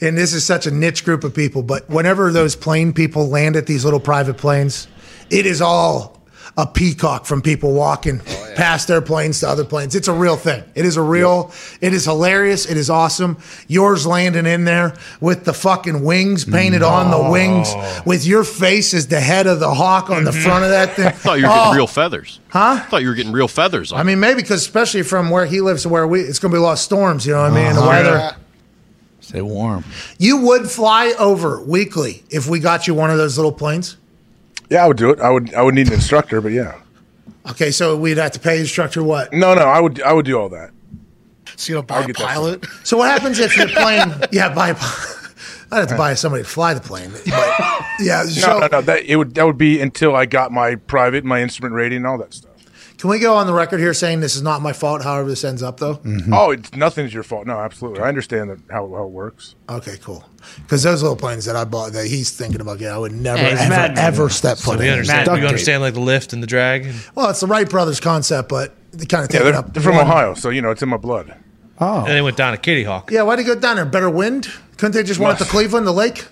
and this is such a niche group of people, but whenever those plane people land at these little private planes, it is all a peacock from people walking oh, past their planes to other planes. It's a real thing. It is a real. It is hilarious. It is awesome. Yours landing in there with the fucking wings painted on the wings, with your face as the head of the hawk on the mm-hmm. front of that thing. I thought you were getting Oh, real feathers. Huh? I thought you were getting real feathers. On I mean, maybe because especially from where he lives to where we, it's going to be a lot of storms. You know what I mean? The uh-huh. weather. Yeah. Stay warm. You would fly over weekly if we got you one of those little planes. Yeah, I would do it. I would. I would need an instructor, but yeah. Okay, so we'd have to pay instructor what? No, no, I would. I would do all that. So you know, buy a pilot. So what happens if your plane? yeah, buy. a I'd have to buy somebody to fly the plane. But yeah, No, no, no. That it would. That would be until I got my private, my instrument rating, and all that stuff. Can we go on the record here saying this is not my fault? However, this ends up though. Oh, it's nothing's your fault. No, absolutely. I understand that how, how it works. Okay, cool. Because those little planes that I bought that he's thinking about getting, I would never, Hey, ever, mad. ever step foot we in. understand. Duct We tape. understand like the lift and the drag. Well, it's the Wright brothers concept, but they kind of yeah, they're, it up. they're from one- Ohio, so you know it's in my blood. Oh, and they went down to Kitty Hawk. Yeah, why'd they go down there? Better wind? Couldn't they just went up to Cleveland, the lake?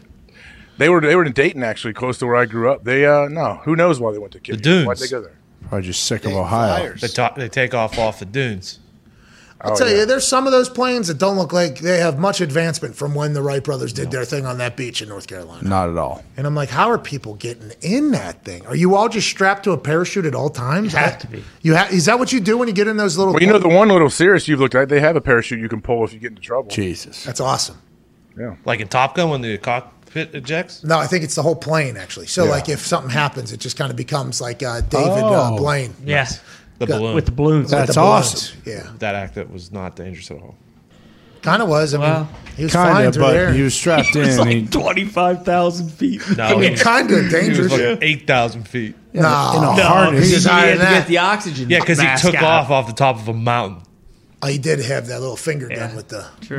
They were they were in Dayton actually, close to where I grew up. They uh no, who knows why they went to Kitty? The dunes. Why'd they go there? Probably just sick of Ohio. Flyers. They, ta- they take off off the dunes. Oh, I'll Oh, tell yeah. you, there's some of those planes that don't look like they have much advancement from when the Wright brothers did their thing on that beach in North Carolina. Not at all. And I'm like, how are people getting in that thing? Are you all just strapped to a parachute at all times? You have to be. You ha- is that what you do when you get in those little? Well, you know the one little Cirrus you've looked at, they have a parachute you can pull if you get into trouble. Jesus. That's awesome. Yeah. Like in Top Gun when the cockpit ejects. No, I think it's the whole plane actually. So like, if something happens, it just kind of becomes like uh, David uh, Oh. Blaine. Yeah. The balloon. With the balloons. With That's the balloons. awesome. Yeah, that act that was not dangerous at all. kind of was. I mean, Wow. he was fine Kind of, through there. but he was strapped in. It's and he, like 25,000 feet. No, I he mean, was, kind of he was dangerous. like eight thousand feet. no, in a No, harness. He because was you higher to than that. get the oxygen. Yeah, because he mask took out. off off the top of a mountain. Oh, he did have that little finger gun with the. True.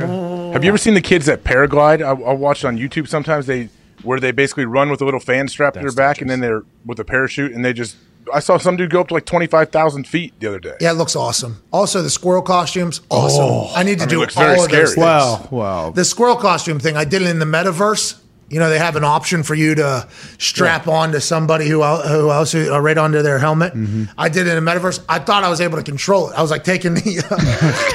Have you ever seen the kids that paraglide? I, I watch on YouTube sometimes. They where they basically run with a little fan strapped to their That's back, and then they're with a parachute, and they just. I saw some dude go up to like twenty five thousand feet the other day. Yeah, it looks awesome. Also, the squirrel costumes, awesome. Oh, I need to I mean, do it looks very all of those scary. things. well, well. the squirrel costume thing, I did it in the metaverse. You know, they have an option for you to strap on to somebody who el- who else who, uh, right onto their helmet. Mm-hmm. I did it in the metaverse. I thought I was able to control it. I was like taking the,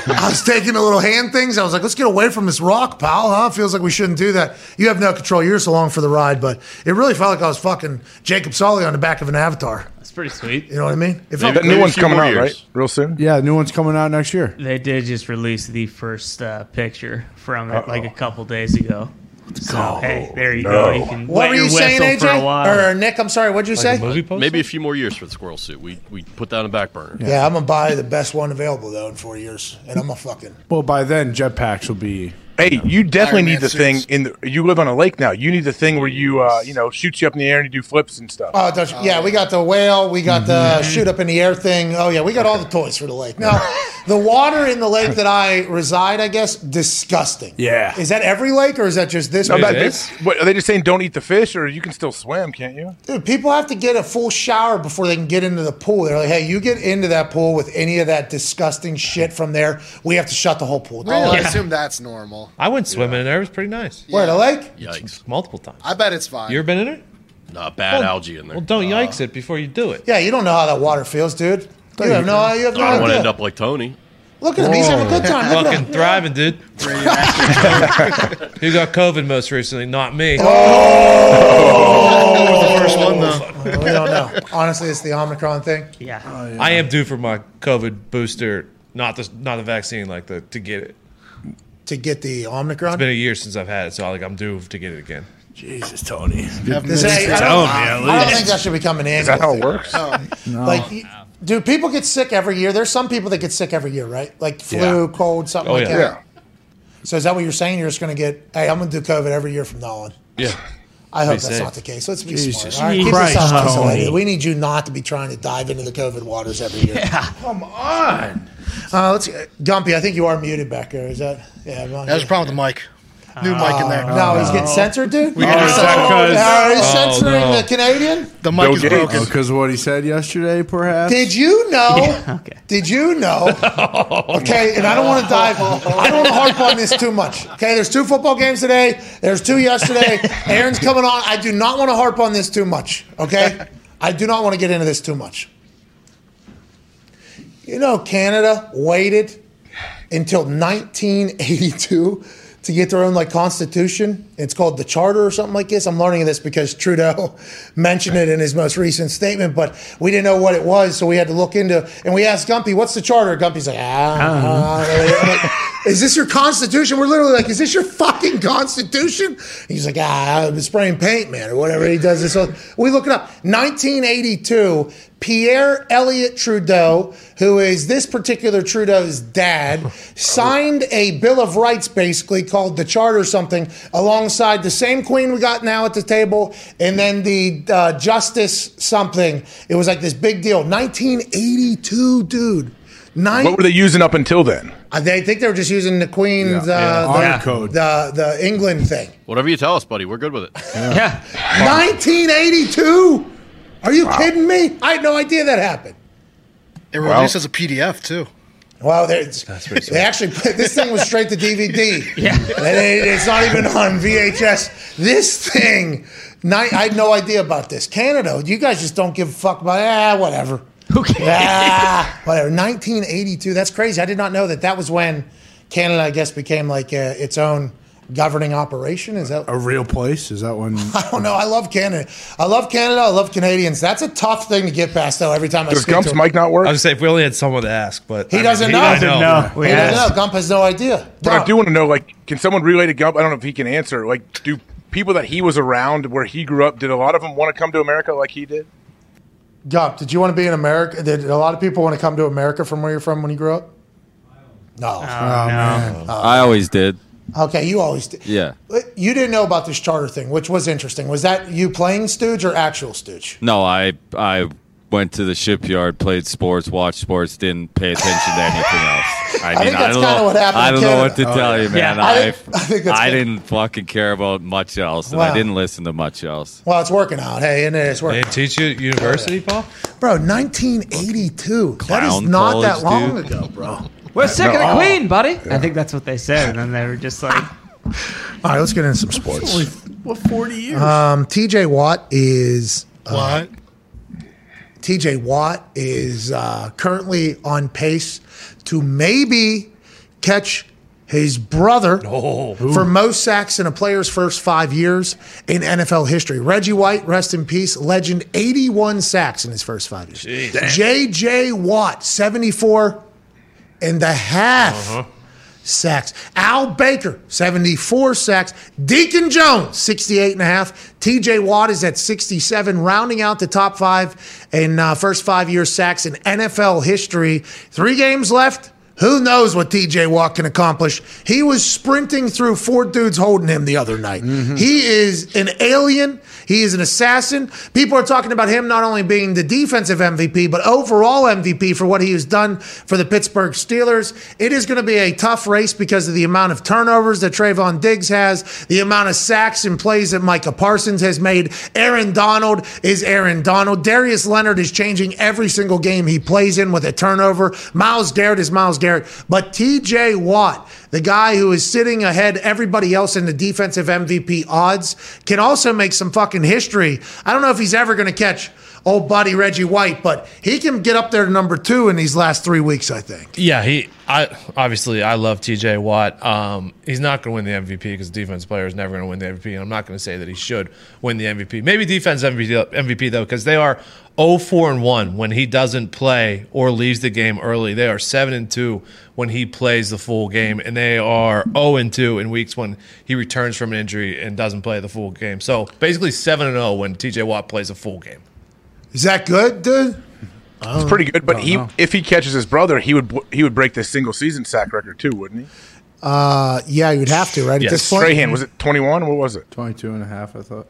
I was taking the little hand things. I was like, let's get away from this rock, pal. Huh? Feels like we shouldn't do that. You have no control. You're so long for the ride, but it really felt like I was fucking Jacob Sully on the back of an avatar. That's pretty sweet. You know what I mean? It Maybe- That new one's coming out, years. right? Real soon. Yeah, the new one's coming out next year. They did just release the first uh, picture from it like a couple days ago. So, oh, hey, there you go. You can What wet were you saying, whistle AJ? Or Nick? I'm sorry. What'd you say? Like a movie? Maybe a few more years for the squirrel suit. We we put that on the back burner. Yeah, I'm gonna buy the best one available though in four years, and I'm a fucking. Well, by then, jetpacks will be. Hey, you definitely Iron need Man the thing in the. You live on a lake now. You need the thing where you, uh, you know, shoots you up in the air and you do flips and stuff. Oh, don't you- yeah, we got the whale, we got the shoot up in the air thing. Oh yeah, we got all the toys for the lake. Now, the water in the lake that I reside, I guess, disgusting. Yeah. Is that every lake or is that just this No, one? that- it is? what, are they just saying don't eat the fish, or you can still swim, can't you? Dude, people have to get a full shower before they can get into the pool. They're like, hey, you get into that pool with any of that disgusting shit from there, we have to shut the whole pool Oh, down. I assume that's normal. I went swimming in there. It was pretty nice. Where the lake? Yikes! Multiple times. I bet it's fine. You ever been in it? Nah, bad algae in there. Well, don't yikes it before you do it. Yeah, you don't know how that water feels, dude. You have no, you have no I don't want to idea. end up like Tony. Look at him, he's having a good time. Look at Fucking thriving, dude. Who got COVID most recently? Not me. Oh. the first one though. We don't know. Honestly, it's the Omicron thing. Oh, yeah. I am due for my COVID booster, not the not the vaccine, like the to get it. To get the Omicron. It's been a year since I've had it, so like I'm due to get it again. Jesus, Tony. Does that- I, don't, Tell me, I don't think that should become an annual. Is that how it thing. works? Like, y- do people get sick every year? There's some people that get sick every year, right? Like flu, Yeah. cold, something Oh, like yeah. that. So is that what you're saying? You're just going to get? Hey, I'm going to do COVID every year from now on. Yeah. I hope that's safe. not the case. Let's be Jesus smart. All right, keep Christ, yourself isolated. We need you not to be trying to dive into the COVID waters every year. Come on. Uh, let's, Gumpy, I think you are muted back there. Is that? Yeah. I'm on There's a problem with the mic. New mic in there. Oh, no, he's getting censored, dude. We can do is something. that 'cause- he's Oh, censoring no. the Canadian. The mic Bill is Gates. broken. Oh, because of what he said yesterday, perhaps? Did you know? Okay. Did you know? Oh, okay, and I don't want to dive. I don't want to harp on this too much. Okay, there's two football games today. There's two yesterday. Aaron's coming on. I do not want to harp on this too much. Okay, I do not want to get into this too much. You know, Canada waited until 1982 to get their own like constitution. It's called the Charter or something like this. I'm learning this because Trudeau mentioned it in his most recent statement, but we didn't know what it was, so we had to look into. And we asked Gumpy, "What's the Charter?" Gumpy's like, "Ah." ah." I'm like, Is this your constitution? We're literally like, is this your fucking constitution? He's like, ah, I'm spraying paint, man, or whatever he does. This. We look it up. 1982, Pierre Elliott Trudeau, who is this particular Trudeau's dad, signed a Bill of Rights, basically called the Charter or something, alongside the same queen we got now at the table, and then the uh, Justice something. It was like this big deal. 1982, dude. Nine, What were they using up until then? uh, they think they were just using the Queen's Yeah. uh, Honor the, code. the the England thing. Whatever you tell us, buddy, we're good with it. Yeah. 1982. Are you kidding me? I had no idea that happened. It released as a PDF too. Well, they actually put this thing was straight to DVD. yeah, it's not even on VHS. This thing, ni- I had no idea about this. Canada, you guys just don't give a fuck about. Ah, whatever. Who cares? Ah, whatever. 1982. That's crazy. I did not know that. That was when Canada, I guess, became like uh, its own governing operation. Is that? A real place? Is that one? I don't know. I love Canada. I love Canada. I love Canadians. That's a tough thing to get past, though. Every time I Does speak Gump's to him. mic not work? I was say if we only had someone to ask, but He I mean, doesn't know. I Doesn't know. We He doesn't know. Gump has no idea. But I do want to know, like, can someone relay to Gump? I don't know if he can answer. Like, do people that he was around where he grew up, did a lot of them want to come to America like he did? Gump, did you want to be in America? Did a lot of people want to come to America from where you're from when you grew up? No. Oh, oh no. I always did. Okay, you always did. Yeah. You didn't know about this charter thing, which was interesting. Was that you playing Stooge or actual Stooge? No, I I went to the shipyard, played sports, watched sports, didn't pay attention to anything else. I mean, think I, that's don't kinda know. what happened I don't know what to Canada. tell you, man. Yeah. I I think- I think that's I didn't fucking care about much else, and Wow. I didn't listen to much else. Well, it's working out. Hey, and it's They working. didn't teach you at university, Paul? Bro, 1982. that is Clown not that long dude. ago, bro. All We're sick of the Queen, buddy. I think that's what they said, and then they were just like, All right, let's get into some sports. What forty years? Um, TJ Watt is What? TJ Watt is uh, currently on pace to maybe catch his brother for most sacks in a player's first five years in NFL history. Reggie White, rest in peace, legend, 81 sacks in his first five years. JJ Watt, 74 and a half sacks. Al Baker, 74 sacks. Deacon Jones, 68 and a half. TJ Watt is at 67, rounding out the top five in uh, first five year sacks in NFL history. Three games left. Who knows what TJ Watt can accomplish? He was sprinting through four dudes holding him the other night. He is an alien. He is an assassin. People are talking about him not only being the defensive MVP, but overall MVP for what he has done for the Pittsburgh Steelers. It is going to be a tough race because of the amount of turnovers that Trevon Diggs has, the amount of sacks and plays that Micah Parsons has made. Aaron Donald is Aaron Donald. Darius Leonard is changing every single game he plays in with a turnover. Myles Garrett is Myles Garrett. But TJ Watt, the guy who is sitting ahead everybody else in the defensive MVP odds, can also make some fucking history. I don't know if he's ever going to catch old buddy Reggie White, but he can get up there to number two in these last three weeks, I think. Yeah, he. I obviously I love T.J. Watt. Um, he's not going to win the MVP because defense player is never going to win the MVP. And I'm not going to say that he should win the MVP. Maybe defense MVP, MVP though, because they are 0-4 and one when he doesn't play or leaves the game early. They are seven and two when he plays the full game, and they are 0 and two in weeks when he returns from an injury and doesn't play the full game. So basically seven and zero when T.J. Watt plays a full game. Is that good, dude? It's pretty good, but he if he catches his brother, he would he would break the single season sack record too, wouldn't he? Uh, yeah, you'd have to, right? At Yes. this point. Strahan was it twenty one? What was it? 22 and a half, I thought.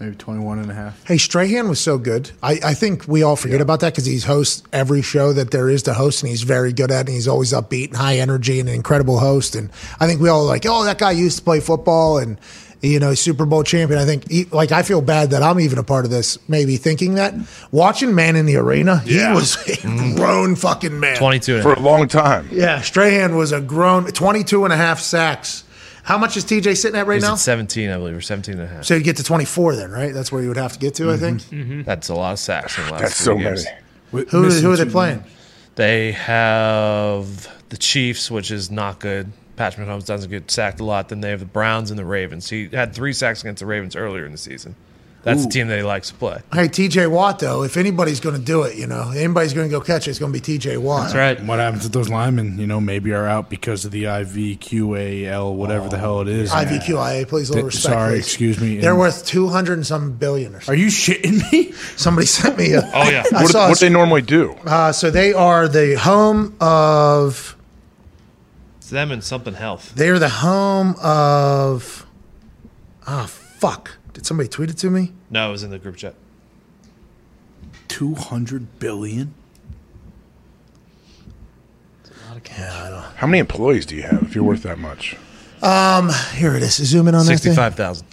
Maybe 21 and a half. Hey, Strahan was so good. I, I think we all forget about that because he hosts every show that there is to host, and he's very good at it. And he's always upbeat and high energy and an incredible host. And I think we all like, oh, that guy used to play football and you know Super Bowl champion. I think like I feel bad that I'm even a part of this. Maybe thinking that watching Man in the Arena, Yeah. he was a mm-hmm. grown fucking man. 22 and a For half. a long time. Yeah, Strahan was a grown 22 and a half sacks. How much is TJ sitting at right He's now? at 17, I believe, or 17 and a half. So you get to 24 then, right? That's where you would have to get to, I mm-hmm. think. Mm-hmm. That's a lot of sacks in the last That's so years. many. Who, who are they playing? They have the Chiefs, which is not good. Patrick Mahomes doesn't get sacked a lot. Then they have the Browns and the Ravens. He had three sacks against the Ravens earlier in the season. That's the team that he likes to play. Hey, TJ Watt, though, if anybody's going to do it, you know, anybody's going to go catch it, it's going to be TJ Watt. That's right. What happens if those linemen, you know, maybe are out because of the IVQAL, whatever the hell it is? IVQIA, please, a little respect. sorry, please. excuse me. They're And- worth 200 and some billion or something. Are you shitting me? Somebody sent me a. Oh, yeah. I What, saw what they normally do? uh, so they are the home of. It's them and something health. They are the home of. Ah, fuck. Did somebody tweet it to me? No, it was in the group chat. 200 billion? How many employees do you have if you're worth that much? Um, here it is. Zoom in on that thing. Sixty-five thousand.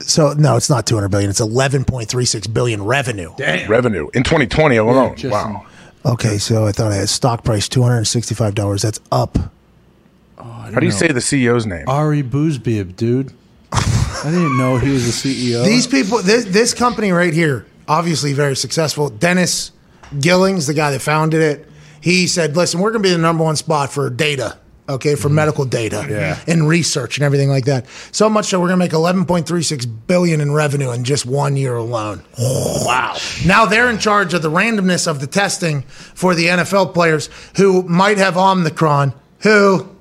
So no, it's not 200 billion. It's 11.36 billion revenue. Revenue in 2020 alone. just wow. Okay, so I thought I had stock price $265. That's up. How do you say the CEO's name? Ari Bousbib, dude. I didn't know he was the CEO. These people, this, this company right here, obviously very successful. Dennis Gillings, the guy that founded it, he said, listen, we're going to be the number one spot for data. Okay, for mm-hmm. medical data Yeah. and research and everything like that. So much so we're going to make 11.36 billion in revenue in just one year alone. Wow. Now they're in charge of the randomness of the testing for the NFL players who might have Omicron, who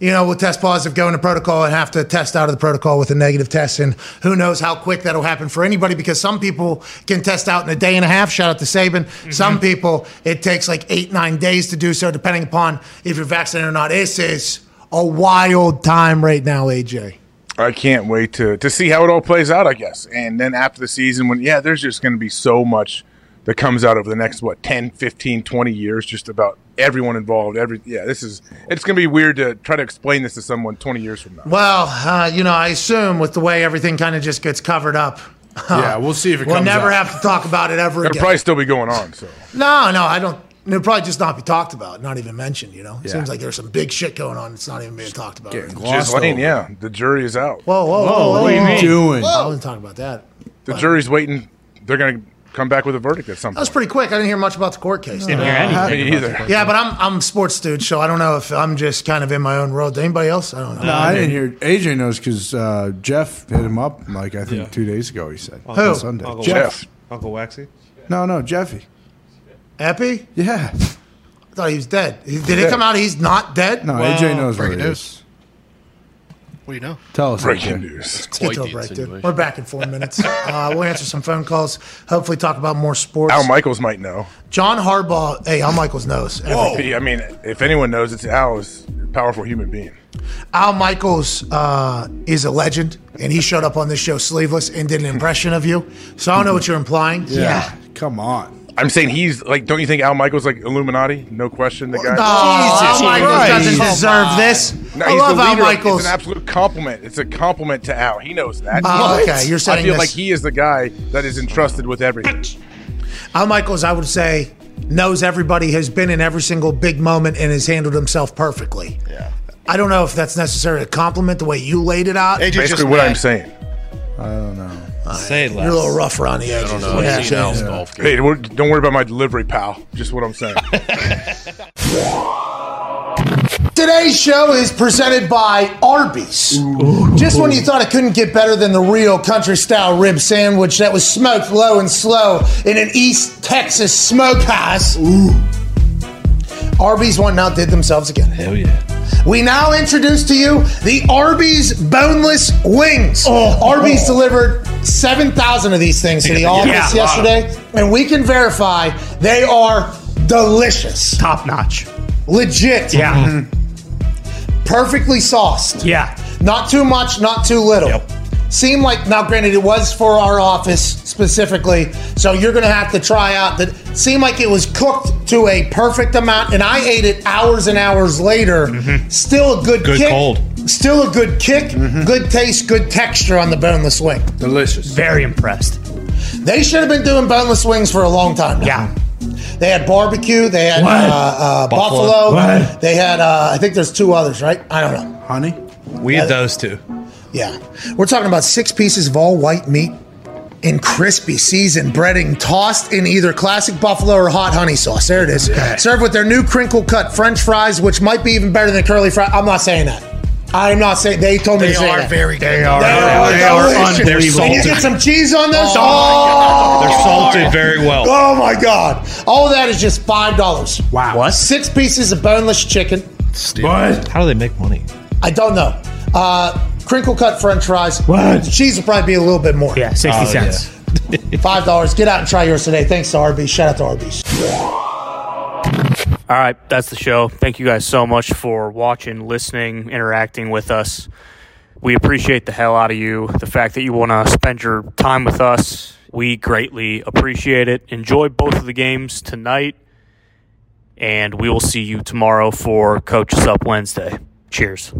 you know, will test positive, go into protocol, and have to test out of the protocol with a negative test. And who knows how quick that'll happen for anybody because some people can test out in a day and a half. Shout out to Saban. Mm-hmm. Some people, it takes like eight, nine days to do so, depending upon if you're vaccinated or not. This is a wild time right now, AJ. I can't wait to to see how it all plays out, I guess. And then after the season when yeah, there's just going to be so much that comes out over the next what 10, 15, 20 years just about everyone involved. Every yeah, this is it's going to be weird to try to explain this to someone 20 years from now. Well, uh, you know, I assume with the way everything kind of just gets covered up, yeah, we'll see if it we'll comes never out. have to talk about it ever It'll again. probably still be going on, so. No, no, I don't. It'll probably just not be talked about, not even mentioned. You know, it Yeah. seems like there's some big shit going on. It's not even being talked about. Getting glossed Ghislaine, over. yeah, the jury is out. Whoa, whoa, whoa, whoa! What are you doing? I wasn't talking about that. The jury's waiting. They're going to come back with a verdict at some That was point. pretty quick. I didn't hear much about the court case. Didn't hear anything. Me either. Yeah, but I'm I'm a sports dude, so I don't know if I'm just kind of in my own world. Anybody else? I don't know. No, I didn't hear. AJ knows because uh, Jeff hit him up like I think Yeah. two days ago. He said Who? Sunday. Uncle Jeff. Jeff. Uncle Waxy. No, no, Jeffy. Epi? Yeah. I thought he was dead. Did it come out he's not dead? No, Let's AJ knows what it breaking is. What do you know? Tell us. Breaking AJ. news. get to a Quite break, dude. We're back in four minutes. Uh, we'll answer some phone calls. Hopefully, talk about more sports. Al Michaels might know. John Harbaugh. Hey, Al Michaels knows. everything. I mean, if anyone knows, it's Al is a powerful human being. Al Michaels uh, is a legend, and he showed up on this show sleeveless and did an impression of you. So I don't know what you're implying. Yeah. Come on. I'm saying he's like, don't you think Al Michaels like Illuminati? No question, the guy. Oh, Al Michaels Christ. doesn't Come deserve this. No, I love Al. Michaels. It's an absolute compliment. It's a compliment to Al. He knows that. Oh, okay. You're saying I feel this. like he is the guy that is entrusted with everything. Al Michaels, I would say, knows everybody, has been in every single big moment, and has handled himself perfectly. Yeah. I don't know if that's necessarily a compliment the way you laid it out. AJ Basically, what mad. I'm saying. I don't know. Say it You're a little less. rough around the edges. I don't know. What I've seen Al's golf game. Hey, we're- don't worry about my delivery, pal. Just what I'm saying. Today's show is presented by Arby's. Just when you thought it couldn't get better than the real country style rib sandwich that was smoked low and slow in an East Texas smokehouse, Arby's one now did themselves again. Hell yeah. We now introduce to you the Arby's boneless wings. Oh, Arby's oh. delivered 7,000 of these things to the office Yeah, yesterday, and we can verify they are delicious. Top notch. Legit. Yeah. Mm-hmm. Perfectly sauced. Yeah. Not too much, not too little. Seemed like now, granted, it was for our office specifically, so you're going to have to try out that. Seemed like it was cooked to a perfect amount, and I ate it hours and hours later. Still a good, Good kick. cold. Still a good kick, good taste, good texture on the boneless wing. Delicious. Very impressed. They should have been doing boneless wings for a long time now. Yeah. They had barbecue. They had uh, uh, buffalo. Buffalo. They had, uh, I think there's two others, right? I don't know. Honey? We had those two. Yeah. We're talking about six pieces of all white meat in crispy seasoned breading tossed in either classic buffalo or hot honey sauce. There it is. Served with their new crinkle cut french fries, which might be even better than curly fries. I'm not saying that. I'm not saying they told me They to say are that. very good. They are. They are, They are delicious. unbelievable. And you get some cheese on those. Oh, Oh, They're salted very well. Oh my god! All of that is just five dollars. Wow. What? Six pieces of boneless chicken. What? How do they make money? I don't know. Uh, crinkle cut French fries. What? The cheese will probably be a little bit more. Yeah, sixty Oh, cents. Five dollars. Get out and try yours today. Thanks to Arby's. Shout out to Arby's. All right, that's the show. Thank you guys so much for watching, listening, interacting with us. We appreciate the hell out of you. The fact that you want to spend your time with us, we greatly appreciate it. Enjoy both of the games tonight, and we will see you tomorrow for Coach Us Up Wednesday. Cheers.